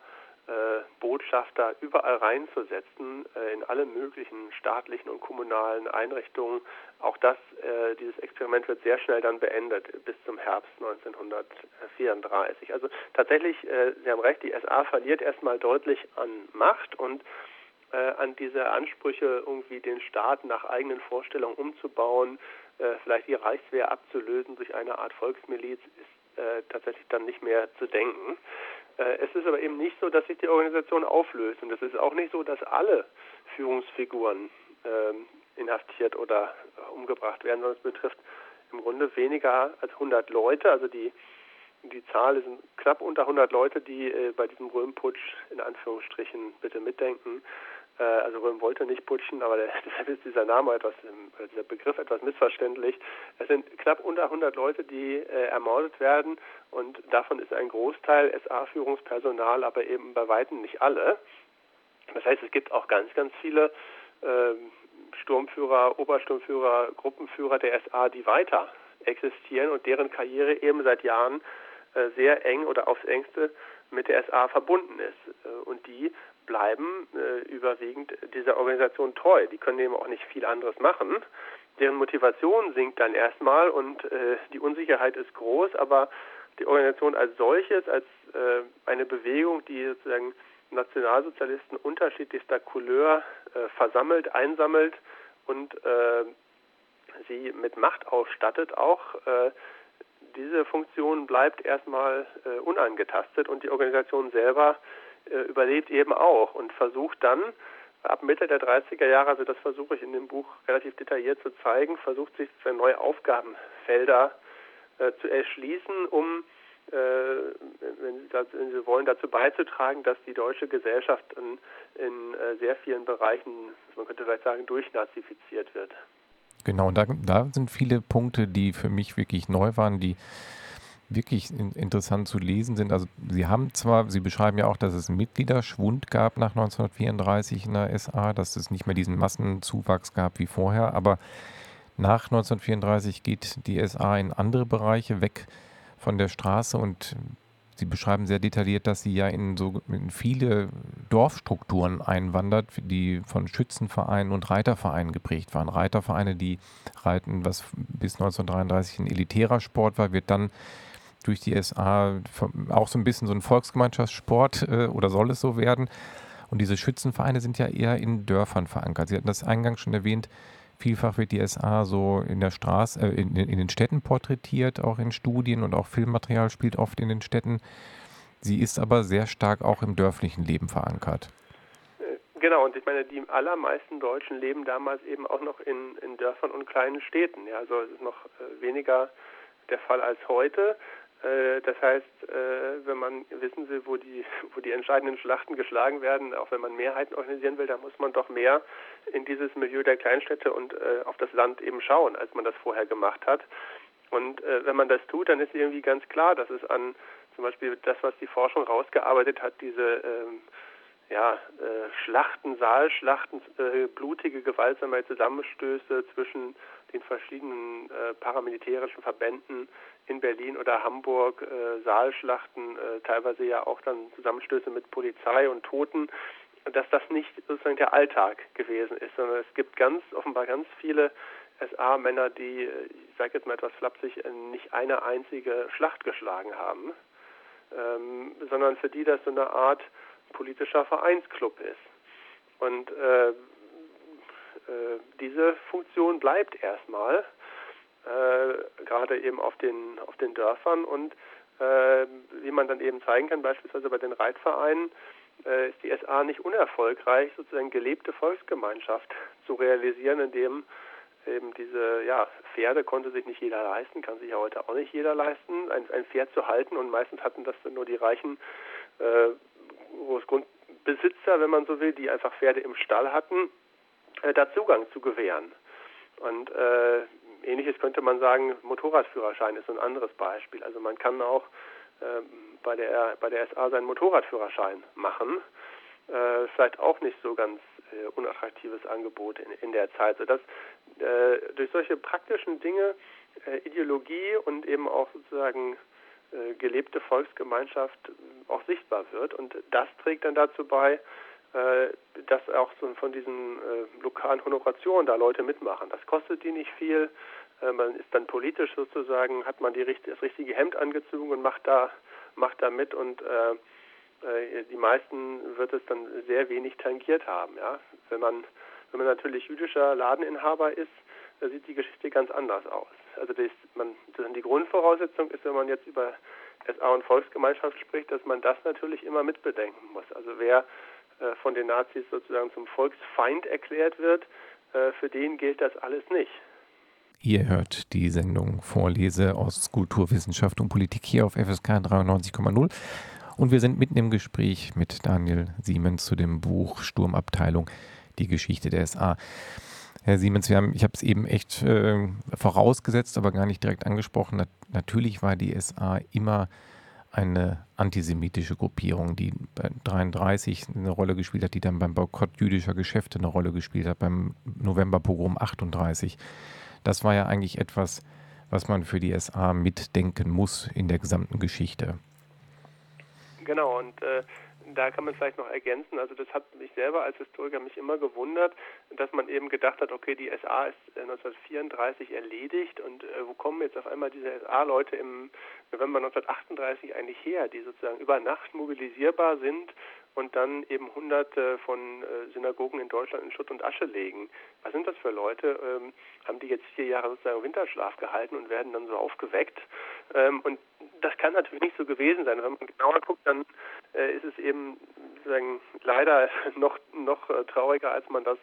Botschafter überall reinzusetzen, äh, in alle möglichen staatlichen und kommunalen Einrichtungen. Auch das, äh, dieses Experiment wird sehr schnell dann beendet, bis zum Herbst 1934. Also tatsächlich, Sie haben recht, die SA verliert erstmal deutlich an Macht und an diese Ansprüche, irgendwie den Staat nach eigenen Vorstellungen umzubauen, vielleicht die Reichswehr abzulösen durch eine Art Volksmiliz, ist tatsächlich dann nicht mehr zu denken. Äh, es ist aber eben nicht so, dass sich die Organisation auflöst. Und es ist auch nicht so, dass alle Führungsfiguren ähm, inhaftiert oder umgebracht werden, sondern es betrifft im Grunde weniger als 100 Leute. Also die, die Zahl sind knapp unter 100 Leute, die äh, bei diesem Röhmputsch in Anführungsstrichen bitte mitdenken. Äh, also Röhm wollte nicht putschen, aber (laughs) deshalb ist dieser Name etwas, äh, dieser Begriff etwas missverständlich. Es sind knapp unter 100 Leute, die äh, ermordet werden und davon ist ein Großteil SA-Führungspersonal, aber eben bei weitem nicht alle. Das heißt, es gibt auch ganz, ganz viele äh, Sturmführer, Obersturmführer, Gruppenführer der SA, die weiter existieren und deren Karriere eben seit Jahren äh, sehr eng oder aufs engste mit der SA verbunden ist. Äh, und die bleiben äh, überwiegend dieser Organisation treu. Die können eben auch nicht viel anderes machen. Deren Motivation sinkt dann erstmal und äh, die Unsicherheit ist groß, aber die Organisation als solches, als äh, eine Bewegung, die sozusagen Nationalsozialisten unterschiedlichster Couleur äh, versammelt, einsammelt und äh, sie mit Macht ausstattet, auch äh, diese Funktion bleibt erstmal unangetastet und die Organisation selber überlebt eben auch und versucht dann ab Mitte der 30er Jahre, also das versuche ich in dem Buch relativ detailliert zu zeigen, versucht sich für neue Aufgabenfelder äh, zu erschließen, um äh, wenn, Sie, wenn, Sie, wollen, dazu beizutragen, dass die deutsche Gesellschaft in, in äh, sehr vielen Bereichen, man könnte vielleicht sagen, durchnazifiziert wird. Genau, und da, da sind viele Punkte, die für mich wirklich neu waren, die wirklich in, interessant zu lesen sind. Also Sie haben zwar, Sie beschreiben ja auch, dass es einen Mitgliederschwund gab nach 1934 in der SA, dass es nicht mehr diesen Massenzuwachs gab wie vorher, aber nach 1934 geht die SA in andere Bereiche weg von der Straße und Sie beschreiben sehr detailliert, dass sie ja in so in viele Dorfstrukturen einwandert, die von Schützenvereinen und Reitervereinen geprägt waren. Reitervereine, die reiten, was bis 1933 ein elitärer Sport war, wird dann durch die SA auch so ein bisschen so ein Volksgemeinschaftssport äh, oder soll es so werden. Und diese Schützenvereine sind ja eher in Dörfern verankert. Sie hatten das eingangs schon erwähnt, vielfach wird die SA so in der Straße, äh, in, in, den Städten porträtiert, auch in Studien und auch Filmmaterial spielt oft in den Städten. Sie ist aber sehr stark auch im dörflichen Leben verankert. Äh, genau, und ich meine, die allermeisten Deutschen leben damals eben auch noch in, in Dörfern und kleinen Städten. Ja, also es ist noch äh, weniger der Fall als heute. Äh, das heißt, äh, wenn man wissen will, wo die, (laughs) wo die entscheidenden Schlachten geschlagen werden, auch wenn man Mehrheiten organisieren will, dann muss man doch mehr in dieses Milieu der Kleinstädte und äh, auf das Land eben schauen, als man das vorher gemacht hat. Und wenn man das tut, dann ist irgendwie ganz klar, dass es an zum Beispiel das, was die Forschung rausgearbeitet hat, diese ähm, ja, äh, Schlachten, Saalschlachten, äh, blutige, gewaltsame Zusammenstöße zwischen den verschiedenen äh, paramilitärischen Verbänden in Berlin oder Hamburg, äh, Saalschlachten, äh, teilweise ja auch dann Zusammenstöße mit Polizei und Toten, dass das nicht sozusagen der Alltag gewesen ist, sondern es gibt ganz offenbar ganz viele SA-Männer, die, äh, ich sage jetzt mal etwas flapsig, äh, nicht eine einzige Schlacht geschlagen haben, ähm, sondern für die das so eine Art politischer Vereinsclub ist. Und äh, äh, diese Funktion bleibt erstmal, äh, gerade eben auf den, auf den Dörfern und äh, wie man dann eben zeigen kann, beispielsweise bei den Reitvereinen, äh, ist die SA nicht unerfolgreich, sozusagen gelebte Volksgemeinschaft zu realisieren, indem eben diese ja, Pferde konnte sich nicht jeder leisten, kann sich ja heute auch nicht jeder leisten, ein, ein Pferd zu halten und meistens hatten das dann nur die reichen äh, Großgrundbesitzer, wenn man so will, die einfach Pferde im Stall hatten äh, da Zugang zu gewähren. Und äh, ähnliches könnte man sagen, Motorradführerschein ist ein anderes Beispiel. Also man kann auch äh, bei der bei der SA seinen Motorradführerschein machen. Äh, vielleicht auch nicht so ganz äh, unattraktives Angebot in, in der Zeit, sodass äh, durch solche praktischen Dinge äh, Ideologie und eben auch sozusagen gelebte Volksgemeinschaft auch sichtbar wird. Und das trägt dann dazu bei, äh, dass auch so von diesen äh, lokalen Honorationen da Leute mitmachen. Das kostet die nicht viel. Äh, man ist dann politisch sozusagen, hat man die, das richtige Hemd angezogen und macht da, macht da mit und äh, äh, die meisten wird es dann sehr wenig tangiert haben. Ja? Wenn man wenn man natürlich jüdischer Ladeninhaber ist, da sieht die Geschichte ganz anders aus. Also das, man, das die Grundvoraussetzung ist, wenn man jetzt über SA und Volksgemeinschaft spricht, dass man das natürlich immer mitbedenken muss. Also wer äh, von den Nazis sozusagen zum Volksfeind erklärt wird, äh, für den gilt das alles nicht. Ihr hört die Sendung Vorlese aus Kulturwissenschaft und Politik hier auf FSK 93,0. Und wir sind mitten im Gespräch mit Daniel Siemens zu dem Buch Sturmabteilung, die Geschichte der SA. Herr Siemens, wir haben, ich habe es eben echt äh, vorausgesetzt, aber gar nicht direkt angesprochen. Na, natürlich war die SA immer eine antisemitische Gruppierung, die bei 33 eine Rolle gespielt hat, die dann beim Boykott jüdischer Geschäfte eine Rolle gespielt hat, beim Novemberpogrom 38. Das war ja eigentlich etwas, was man für die SA mitdenken muss in der gesamten Geschichte. Genau, und äh, da kann man vielleicht noch ergänzen, also das hat mich selber als Historiker mich immer gewundert, dass man eben gedacht hat, okay, die SA ist 1934 äh, erledigt und äh, wo kommen jetzt auf einmal diese SA-Leute im November 1938 eigentlich her, die sozusagen über Nacht mobilisierbar sind und dann eben hunderte von äh, Synagogen in Deutschland in Schutt und Asche legen. Was sind das für Leute? Ähm, haben die jetzt vier Jahre sozusagen Winterschlaf gehalten und werden dann so aufgeweckt? Ähm, und das kann natürlich nicht so gewesen sein. Wenn man genauer guckt, dann äh, ist es eben sozusagen leider (laughs) noch noch äh, trauriger, als man das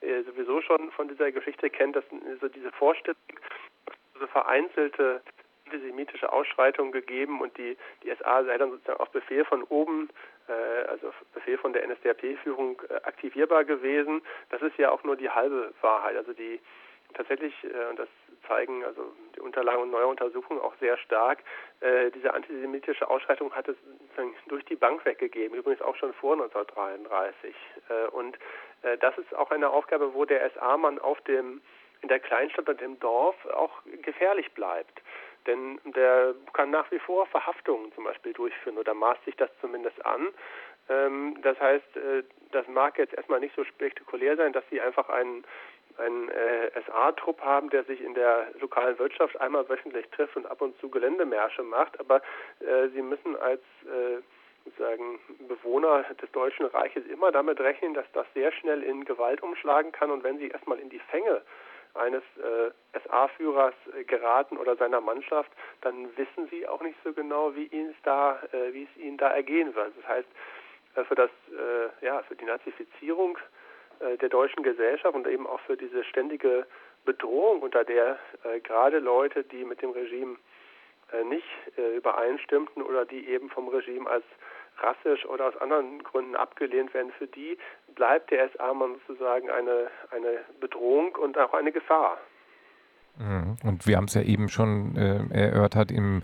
äh, sowieso schon von dieser Geschichte kennt, dass so diese Vorstellung, so vereinzelte antisemitische Ausschreitungen gegeben und die, die SA sei dann sozusagen auf Befehl von oben, äh, also auf Befehl von der NSDAP-Führung äh, aktivierbar gewesen. Das ist ja auch nur die halbe Wahrheit. Also die tatsächlich, äh, und das zeigen also die Unterlagen und neue Untersuchungen auch sehr stark, äh, diese antisemitische Ausschreitung hat es durch die Bank weggegeben, übrigens auch schon vor 1933. Äh, und äh, das ist auch eine Aufgabe, wo der SA-Mann auf dem in der Kleinstadt und im Dorf auch gefährlich bleibt. Denn der kann nach wie vor Verhaftungen zum Beispiel durchführen oder maßt sich das zumindest an. Ähm, das heißt, äh, das mag jetzt erstmal nicht so spektakulär sein, dass sie einfach einen, einen äh, SA-Trupp haben, der sich in der lokalen Wirtschaft einmal wöchentlich trifft und ab und zu Geländemärsche macht, aber äh, sie müssen als äh, sozusagen Bewohner des Deutschen Reiches immer damit rechnen, dass das sehr schnell in Gewalt umschlagen kann und wenn sie erstmal in die Fänge eines äh, SA-Führers äh, geraten oder seiner Mannschaft, dann wissen sie auch nicht so genau, wie ihnen da, äh, wie es ihnen da ergehen wird. Das heißt, äh, für das, äh, ja, für die Nazifizierung äh, der deutschen Gesellschaft und eben auch für diese ständige Bedrohung, unter der gerade Leute, die mit dem Regime nicht übereinstimmten oder die eben vom Regime als rassisch oder aus anderen Gründen abgelehnt werden, für die bleibt der SA-Mann sozusagen eine, eine Bedrohung und auch eine Gefahr. Mhm. Und wir haben es ja eben schon äh, erörtert, im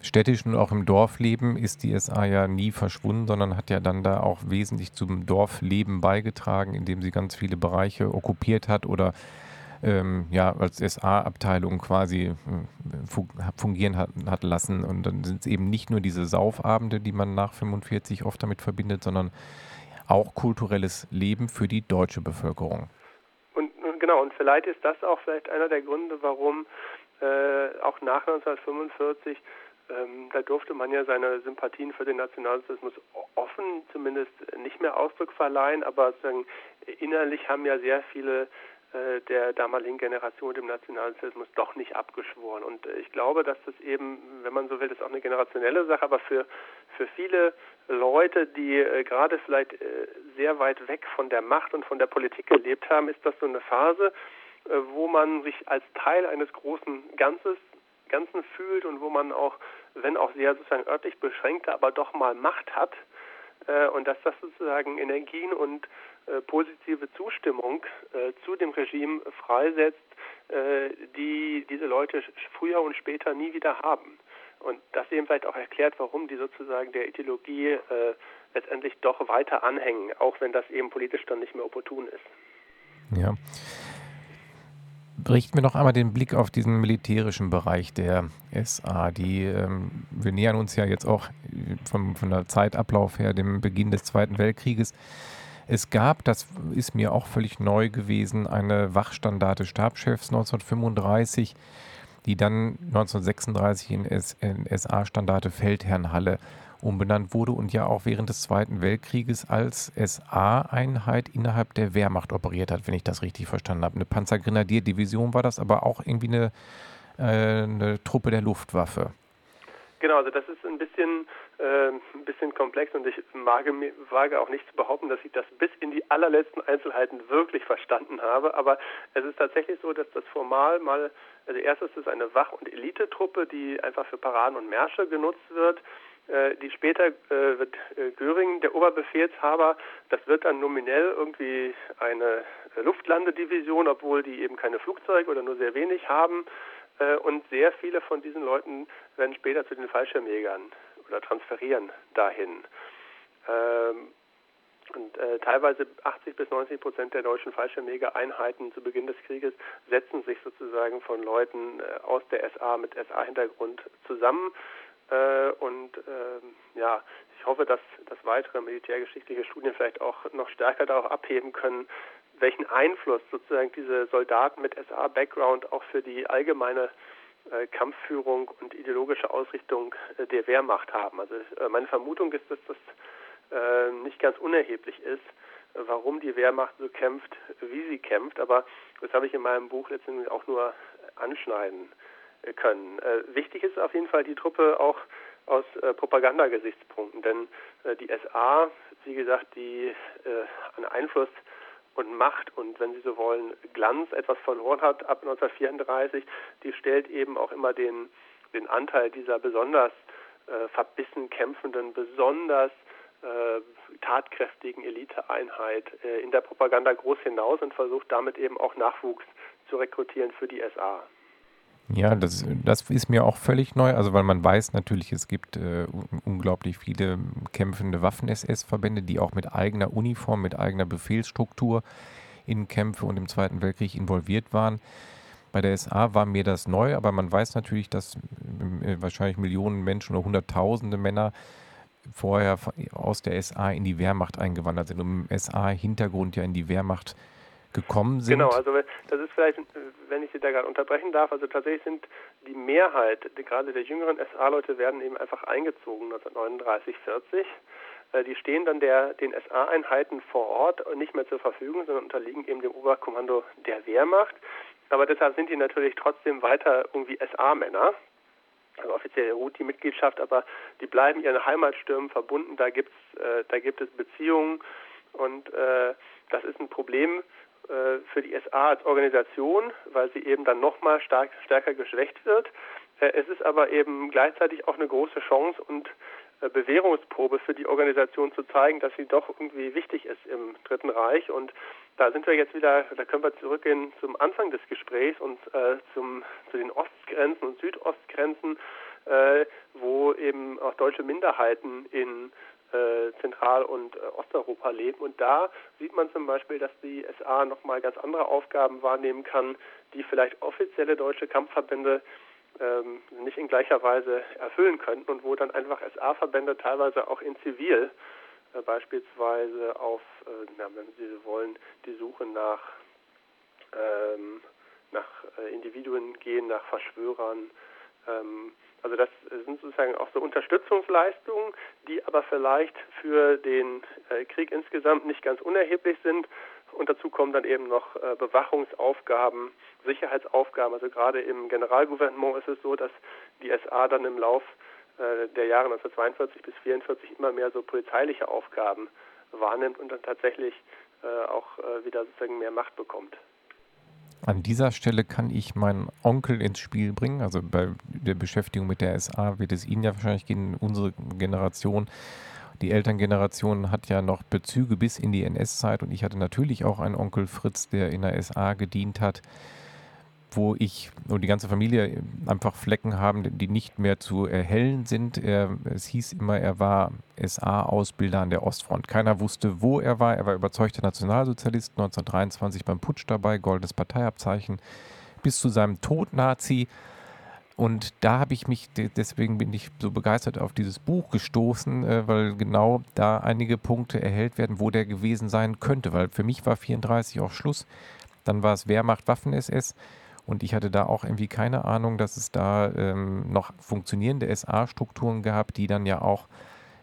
städtischen und auch im Dorfleben ist die SA ja nie verschwunden, sondern hat ja dann da auch wesentlich zum Dorfleben beigetragen, indem sie ganz viele Bereiche okkupiert hat oder ähm, ja, als SA-Abteilung quasi äh, fungieren hat, hat lassen. Und dann sind es eben nicht nur diese Saufabende, die man nach 45 oft damit verbindet, sondern auch kulturelles Leben für die deutsche Bevölkerung. Und, und genau, und vielleicht ist das auch vielleicht einer der Gründe, warum äh, auch nach 1945 ähm, da durfte man ja seine Sympathien für den Nationalsozialismus offen zumindest nicht mehr Ausdruck verleihen, aber innerlich haben ja sehr viele äh, der damaligen Generation dem Nationalsozialismus doch nicht abgeschworen. Und äh, ich glaube, dass das eben, wenn man so will, das ist auch eine generationelle Sache, aber für, für viele Leute, die äh, gerade vielleicht äh, sehr weit weg von der Macht und von der Politik gelebt haben, ist das so eine Phase, äh, wo man sich als Teil eines großen Ganzes, Ganzen fühlt und wo man auch, wenn auch sehr sozusagen örtlich beschränkte, aber doch mal Macht hat. Äh, und dass das sozusagen Energien und äh, positive Zustimmung äh, zu dem Regime freisetzt, äh, die diese Leute früher und später nie wieder haben. Und das eben vielleicht auch erklärt, warum die sozusagen der Ideologie äh, letztendlich doch weiter anhängen, auch wenn das eben politisch dann nicht mehr opportun ist. Ja. Richten wir noch einmal den Blick auf diesen militärischen Bereich der SA. Die, ähm, wir nähern uns ja jetzt auch vom, von der Zeitablauf her dem Beginn des Zweiten Weltkrieges. Es gab, das ist mir auch völlig neu gewesen, eine Wachstandarte Stabschefs 1935, die dann 1936 in, SA-Standarte Feldherrnhalle umbenannt wurde und ja auch während des Zweiten Weltkrieges als SA-Einheit innerhalb der Wehrmacht operiert hat, wenn ich das richtig verstanden habe. Eine Panzergrenadierdivision war das, aber auch irgendwie eine, äh, eine Truppe der Luftwaffe. Genau, also das ist ein bisschen, äh, ein bisschen komplex und ich wage, wage auch nicht zu behaupten, dass ich das bis in die allerletzten Einzelheiten wirklich verstanden habe. Aber es ist tatsächlich so, dass das formal mal, also erstes ist eine Wach- und Elitetruppe, die einfach für Paraden und Märsche genutzt wird. Äh, die später äh, wird äh, Göring der Oberbefehlshaber. Das wird dann nominell irgendwie eine Luftlandedivision, obwohl die eben keine Flugzeuge oder nur sehr wenig haben. Äh, und sehr viele von diesen Leuten werden später zu den Fallschirmjägern oder transferieren dahin. Ähm, und äh, teilweise 80 bis 90 Prozent der deutschen Fallschirmjägereinheiten zu Beginn des Krieges setzen sich sozusagen von Leuten äh, aus der SA mit SA-Hintergrund zusammen. Äh, und ähm, ja, ich hoffe, dass, dass weitere militärgeschichtliche Studien vielleicht auch noch stärker darauf abheben können, welchen Einfluss sozusagen diese Soldaten mit SA-Background auch für die allgemeine äh, Kampfführung und ideologische Ausrichtung äh, der Wehrmacht haben. Also äh, meine Vermutung ist, dass das äh, nicht ganz unerheblich ist, warum die Wehrmacht so kämpft, wie sie kämpft. Aber das habe ich in meinem Buch letztendlich auch nur anschneiden äh, können. Äh, wichtig ist auf jeden Fall die Truppe auch aus Propagandagesichtspunkten, denn die SA, wie gesagt, die an Einfluss und Macht und, wenn Sie so wollen, Glanz etwas verloren hat ab 1934, die stellt eben auch immer den, den Anteil dieser besonders äh, verbissen kämpfenden, besonders äh, tatkräftigen Eliteeinheit äh, in der Propaganda groß hinaus und versucht damit eben auch Nachwuchs zu rekrutieren für die SA. Ja, das, das ist mir auch völlig neu, also weil man weiß natürlich, es gibt äh, unglaublich viele kämpfende Waffen-SS-Verbände, die auch mit eigener Uniform, mit eigener Befehlsstruktur in Kämpfe und im Zweiten Weltkrieg involviert waren. Bei der SA war mir das neu, aber man weiß natürlich, dass äh, wahrscheinlich Millionen Menschen oder Hunderttausende Männer vorher aus der SA in die Wehrmacht eingewandert sind, um im SA-Hintergrund ja in die Wehrmacht gekommen sind. Genau, also das ist vielleicht, wenn ich Sie da gerade unterbrechen darf, also tatsächlich sind die Mehrheit, gerade der jüngeren SA-Leute werden eben einfach eingezogen 1939, 40. Äh, die stehen dann der, den SA-Einheiten vor Ort nicht mehr zur Verfügung, sondern unterliegen eben dem Oberkommando der Wehrmacht. Aber deshalb sind die natürlich trotzdem weiter irgendwie SA-Männer also offizielle Ruti-Mitgliedschaft, aber die bleiben ihren Heimatstürmen verbunden. Da gibt's, äh, da gibt es Beziehungen und äh, das ist ein Problem, äh, für die SA als Organisation, weil sie eben dann nochmal stark, stärker geschwächt wird. Äh, es ist aber eben gleichzeitig auch eine große Chance und äh, Bewährungsprobe für die Organisation zu zeigen, dass sie doch irgendwie wichtig ist im Dritten Reich. Und da sind wir jetzt wieder, da können wir zurückgehen zum Anfang des Gesprächs und äh, zum, zu den Ostgrenzen und Südostgrenzen, äh, wo eben auch deutsche Minderheiten in äh, Zentral- und äh, Osteuropa leben. Und da sieht man zum Beispiel, dass die SA nochmal ganz andere Aufgaben wahrnehmen kann, die vielleicht offizielle deutsche Kampfverbände ähm, nicht in gleicher Weise erfüllen könnten und wo dann einfach SA-Verbände teilweise auch in Zivil äh, beispielsweise auf, äh, na, wenn Sie wollen, die Suche nach, ähm, nach äh, Individuen gehen, nach Verschwörern, also das sind sozusagen auch so Unterstützungsleistungen, die aber vielleicht für den äh, Krieg insgesamt nicht ganz unerheblich sind. Und dazu kommen dann eben noch äh, Bewachungsaufgaben, Sicherheitsaufgaben. Also gerade im Generalgouvernement ist es so, dass die SA dann im Lauf äh, der Jahre 1942 bis 1944 immer mehr so polizeiliche Aufgaben wahrnimmt und dann tatsächlich auch wieder sozusagen mehr Macht bekommt. An dieser Stelle kann ich meinen Onkel ins Spiel bringen. Also bei der Beschäftigung mit der SA wird es Ihnen ja wahrscheinlich gehen, unsere Generation. Die Elterngeneration hat ja noch Bezüge bis in die NS-Zeit und ich hatte natürlich auch einen Onkel Fritz, der in der SA gedient hat wo ich und die ganze Familie einfach Flecken haben, die nicht mehr zu erhellen sind. Er, es hieß immer, er war SA-Ausbilder an der Ostfront. Keiner wusste, wo er war. Er war überzeugter Nationalsozialist, 1923 beim Putsch dabei, goldenes Parteiabzeichen, bis zu seinem Tod Nazi. Und da habe ich mich, deswegen bin ich so begeistert auf dieses Buch gestoßen, äh, weil genau da einige Punkte erhellt werden, wo der gewesen sein könnte. Weil für mich war 34 auch Schluss. Dann war es Wehrmacht, Waffen-SS. Und ich hatte da auch irgendwie keine Ahnung, dass es da ähm, noch funktionierende SA-Strukturen gab, die dann ja auch,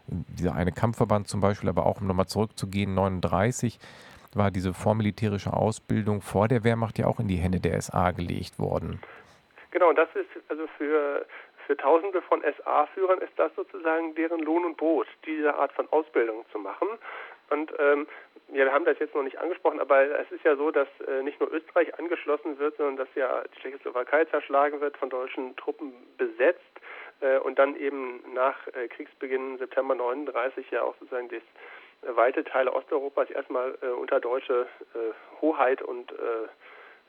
dieser eine Kampfverband zum Beispiel, aber auch um nochmal zurückzugehen, 39 war diese vormilitärische Ausbildung vor der Wehrmacht ja auch in die Hände der SA gelegt worden. Genau, das ist also für, für Tausende von SA-Führern ist das sozusagen deren Lohn und Brot, diese Art von Ausbildung zu machen. Und ähm, ja, wir haben das jetzt noch nicht angesprochen, aber es ist ja so, dass äh, nicht nur Österreich angeschlossen wird, sondern dass ja die Tschechoslowakei zerschlagen wird, von deutschen Truppen besetzt äh, und dann eben nach äh, Kriegsbeginn September 39 ja auch sozusagen das äh, weite Teile Osteuropas erstmal äh, unter deutsche äh, Hoheit und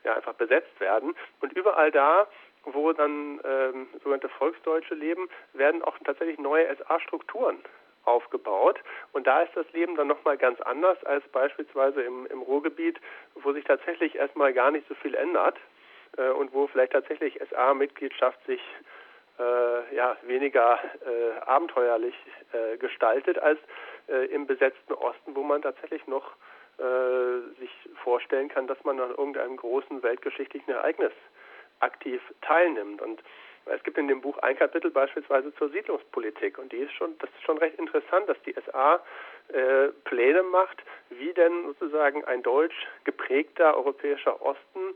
ja einfach besetzt werden. Und überall da wo dann ähm, sogenannte Volksdeutsche leben, werden auch tatsächlich neue SA-Strukturen aufgebaut. Und da ist das Leben dann nochmal ganz anders als beispielsweise im, im Ruhrgebiet, wo sich tatsächlich erstmal gar nicht so viel ändert äh, und wo vielleicht tatsächlich SA-Mitgliedschaft sich äh, ja, weniger äh, abenteuerlich äh, gestaltet als äh, im besetzten Osten, wo man tatsächlich noch äh, sich vorstellen kann, dass man an irgendeinem großen weltgeschichtlichen Ereignis aktiv teilnimmt. Und es gibt in dem Buch ein Kapitel beispielsweise zur Siedlungspolitik und die ist schon, das ist schon recht interessant, dass die SA äh, Pläne macht, wie denn sozusagen ein deutsch geprägter europäischer Osten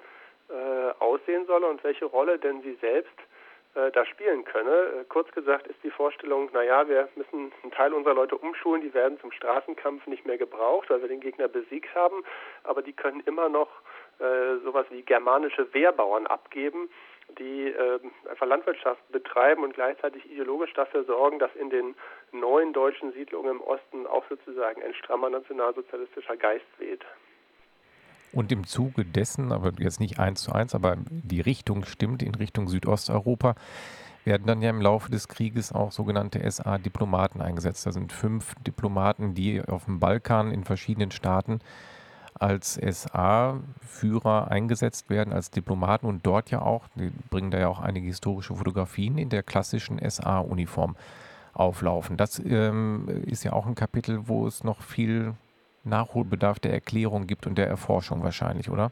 äh, aussehen solle und welche Rolle denn sie selbst äh, da spielen könne. Äh, kurz gesagt ist die Vorstellung, naja, wir müssen einen Teil unserer Leute umschulen, die werden zum Straßenkampf nicht mehr gebraucht, weil wir den Gegner besiegt haben, aber die können immer noch äh, sowas wie germanische Wehrbauern abgeben, die äh, einfach Landwirtschaft betreiben und gleichzeitig ideologisch dafür sorgen, dass in den neuen deutschen Siedlungen im Osten auch sozusagen ein strammer nationalsozialistischer Geist weht. Und im Zuge dessen, aber jetzt nicht eins zu eins, aber die Richtung stimmt, in Richtung Südosteuropa, werden dann ja im Laufe des Krieges auch sogenannte SA-Diplomaten eingesetzt. Da sind fünf Diplomaten, die auf dem Balkan in verschiedenen Staaten als SA-Führer eingesetzt werden, als Diplomaten und dort ja auch, die bringen da ja auch einige historische Fotografien in der klassischen SA-Uniform auflaufen. Das ähm, ist ja auch ein Kapitel, wo es noch viel Nachholbedarf der Erklärung gibt und der Erforschung wahrscheinlich, oder?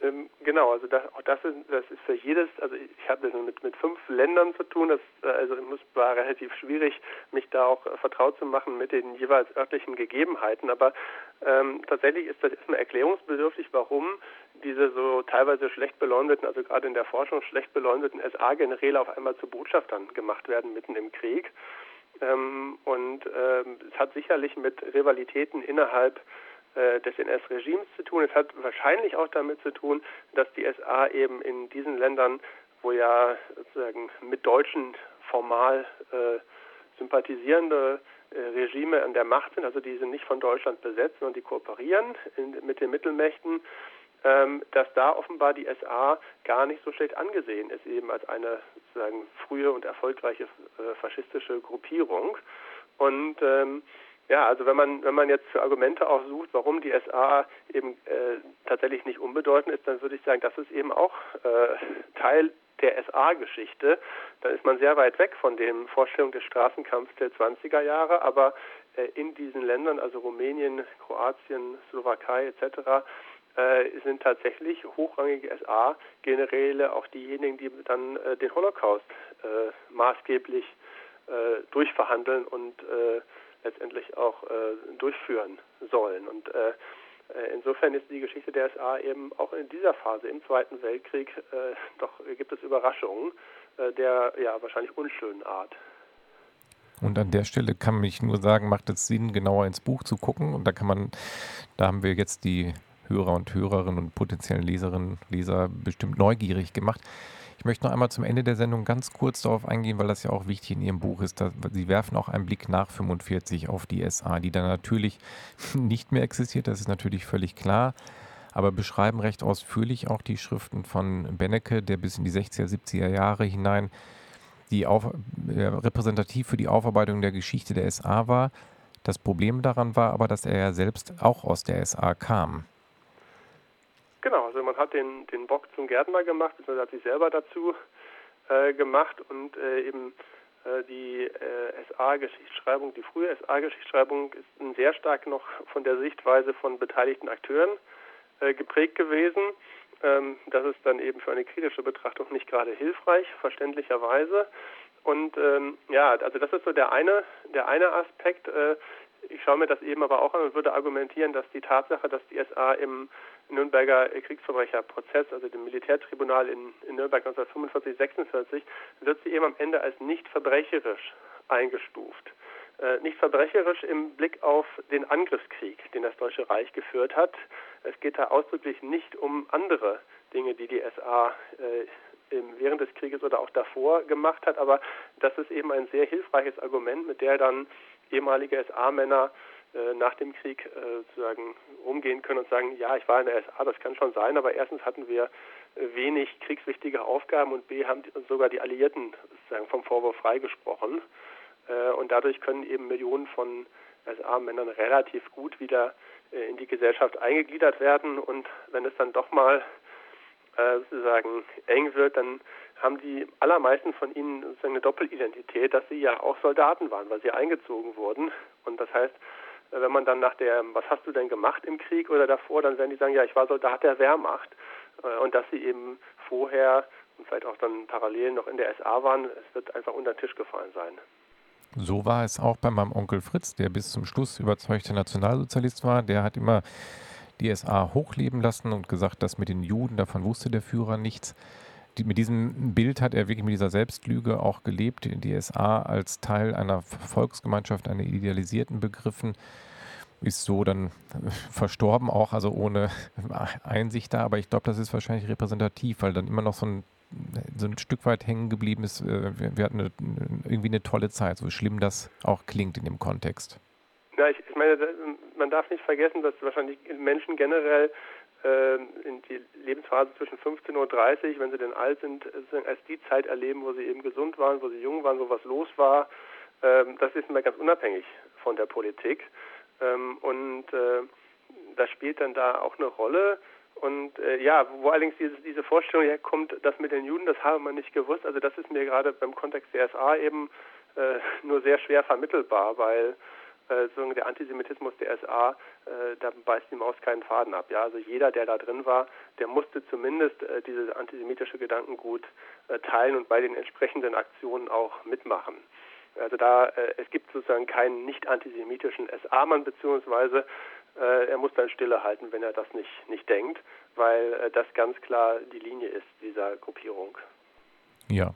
Ähm, genau, also das, auch das ist, das ist für jedes, also ich hatte mit, mit fünf Ländern zu tun, das also es war relativ schwierig, mich da auch äh, vertraut zu machen mit den jeweils örtlichen Gegebenheiten, aber ähm, tatsächlich ist das erstmal erklärungsbedürftig, warum diese so teilweise schlecht beleumdeten, also gerade in der Forschung schlecht beleumdeten SA-Generäle auf einmal zu Botschaftern gemacht werden mitten im Krieg. Ähm, und ähm, es hat sicherlich mit Rivalitäten innerhalb äh, des NS-Regimes zu tun. Es hat wahrscheinlich auch damit zu tun, dass die SA eben in diesen Ländern, wo ja sozusagen mit Deutschen formal äh, sympathisierende Regime an der Macht sind, also die sind nicht von Deutschland besetzt, sondern die kooperieren in, mit den Mittelmächten, ähm, dass da offenbar die SA gar nicht so schlecht angesehen ist, eben als eine sozusagen frühe und erfolgreiche äh, faschistische Gruppierung. Und ähm, ja, also wenn man wenn man jetzt für Argumente auch sucht, warum die SA eben äh, tatsächlich nicht unbedeutend ist, dann würde ich sagen, das ist eben auch äh, Teil der SA-Geschichte. Dann ist man sehr weit weg von den Vorstellungen des Straßenkampfs der 20er Jahre, aber äh, in diesen Ländern, also Rumänien, Kroatien, Slowakei etc., äh, sind tatsächlich hochrangige SA-Generäle auch diejenigen, die dann äh, den Holocaust maßgeblich durchverhandeln und letztendlich auch durchführen sollen. Und insofern ist die Geschichte der SA eben auch in dieser Phase im Zweiten Weltkrieg (laughs) doch gibt es Überraschungen der ja wahrscheinlich unschönen Art. Und an der Stelle kann mich nur sagen, macht es Sinn, genauer ins Buch zu gucken. Und da kann man, da haben wir jetzt die Hörer und Hörerinnen und potenziellen Leserinnen Leser bestimmt neugierig gemacht. Ich möchte noch einmal zum Ende der Sendung ganz kurz darauf eingehen, weil das ja auch wichtig in Ihrem Buch ist. Sie werfen auch einen Blick nach 45 auf die SA, die dann natürlich (laughs) nicht mehr existiert, das ist natürlich völlig klar, aber beschreiben recht ausführlich auch die Schriften von Bennecke, der bis in die 60er, 70er Jahre hinein die auf, äh, repräsentativ für die Aufarbeitung der Geschichte der SA war. Das Problem daran war aber, dass er ja selbst auch aus der SA kam. Genau, also man hat den, den Bock zum Gärtner gemacht, beziehungsweise hat sich selber dazu äh, gemacht und äh, eben äh, die äh, SA-Geschichtsschreibung, die frühe SA-Geschichtsschreibung ist sehr stark noch von der Sichtweise von beteiligten Akteuren äh, geprägt gewesen. Ähm, das ist dann eben für eine kritische Betrachtung nicht gerade hilfreich, verständlicherweise. Und ähm, ja, also das ist so der eine, der eine Aspekt. Äh, ich schaue mir das eben aber auch an und würde argumentieren, dass die Tatsache, dass die SA im Nürnberger Kriegsverbrecherprozess, also dem Militärtribunal in, in Nürnberg 1945, 46, wird sie eben am Ende als nicht verbrecherisch eingestuft. Äh, nicht verbrecherisch im Blick auf den Angriffskrieg, den das Deutsche Reich geführt hat. Es geht da ausdrücklich nicht um andere Dinge, die die SA äh, während des Krieges oder auch davor gemacht hat, aber das ist eben ein sehr hilfreiches Argument, mit der dann ehemalige SA-Männer äh, nach dem Krieg äh, sozusagen umgehen können und sagen, ja, ich war in der SA, das kann schon sein, aber erstens hatten wir äh, wenig kriegswichtige Aufgaben und B haben sogar die Alliierten sozusagen vom Vorwurf freigesprochen. Und dadurch können eben Millionen von SA-Männern relativ gut wieder in die Gesellschaft eingegliedert werden und wenn es dann doch mal sozusagen eng wird, dann haben die allermeisten von ihnen sozusagen eine Doppelidentität, dass sie ja auch Soldaten waren, weil sie eingezogen wurden. Und das heißt, äh, wenn man dann nach der, was hast du denn gemacht im Krieg oder davor, dann werden die sagen, ja, ich war Soldat der Wehrmacht. Äh, und dass sie eben vorher und vielleicht auch dann parallel noch in der SA waren, es wird einfach unter den Tisch gefallen sein. So war es auch bei meinem Onkel Fritz, der bis zum Schluss überzeugter Nationalsozialist war. Der hat immer die SA hochleben lassen und gesagt, dass mit den Juden, davon wusste der Führer nichts. Mit diesem Bild hat er wirklich mit dieser Selbstlüge auch gelebt, die SA als Teil einer Volksgemeinschaft, einer idealisierten begriffen, ist so dann verstorben auch, also ohne Einsicht da. Aber ich glaube, das ist wahrscheinlich repräsentativ, weil dann immer noch so ein, so ein Stück weit hängen geblieben ist. Äh, wir hatten eine, irgendwie eine tolle Zeit, so schlimm das auch klingt in dem Kontext. Ja, ich, ich meine, man darf nicht vergessen, dass wahrscheinlich Menschen generell in die Lebensphase zwischen 15 und 30, wenn sie denn alt sind, als die Zeit erleben, wo sie eben gesund waren, wo sie jung waren, wo was los war. Ähm, das ist immer ganz unabhängig von der Politik. Ähm, und äh, das spielt dann da auch eine Rolle. Und äh, ja, wo allerdings diese, diese Vorstellung herkommt, das mit den Juden, das habe man nicht gewusst. Also das ist mir gerade beim Kontext der SA eben äh, nur sehr schwer vermittelbar, weil äh, der Antisemitismus der SA, äh, da beißt die Maus keinen Faden ab. Ja? Also jeder, der da drin war, der musste zumindest äh, dieses antisemitische Gedankengut äh, teilen und bei den entsprechenden Aktionen auch mitmachen. Also da, äh, es gibt sozusagen keinen nicht antisemitischen SA-Mann, beziehungsweise äh, er muss dann Stille halten, wenn er das nicht, nicht denkt, weil äh, das ganz klar die Linie ist dieser Gruppierung. Ja,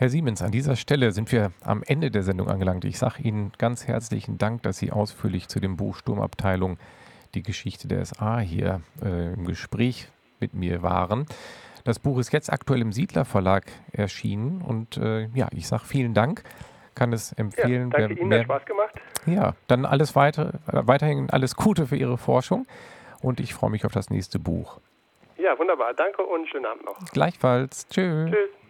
Herr Siemens, an dieser Stelle sind wir am Ende der Sendung angelangt. Ich sage Ihnen ganz herzlichen Dank, dass Sie ausführlich zu dem Buch Sturmabteilung die Geschichte der SA hier äh, im Gespräch mit mir waren. Das Buch ist jetzt aktuell im Siedler Verlag erschienen und äh, ja, ich sage vielen Dank, kann es empfehlen. Ja, danke Ihnen, mehr, hat Spaß gemacht. Ja, dann alles weiter, weiterhin alles Gute für Ihre Forschung und ich freue mich auf das nächste Buch. Ja, wunderbar. Danke und schönen Abend noch. Gleichfalls. Tschö. Tschüss.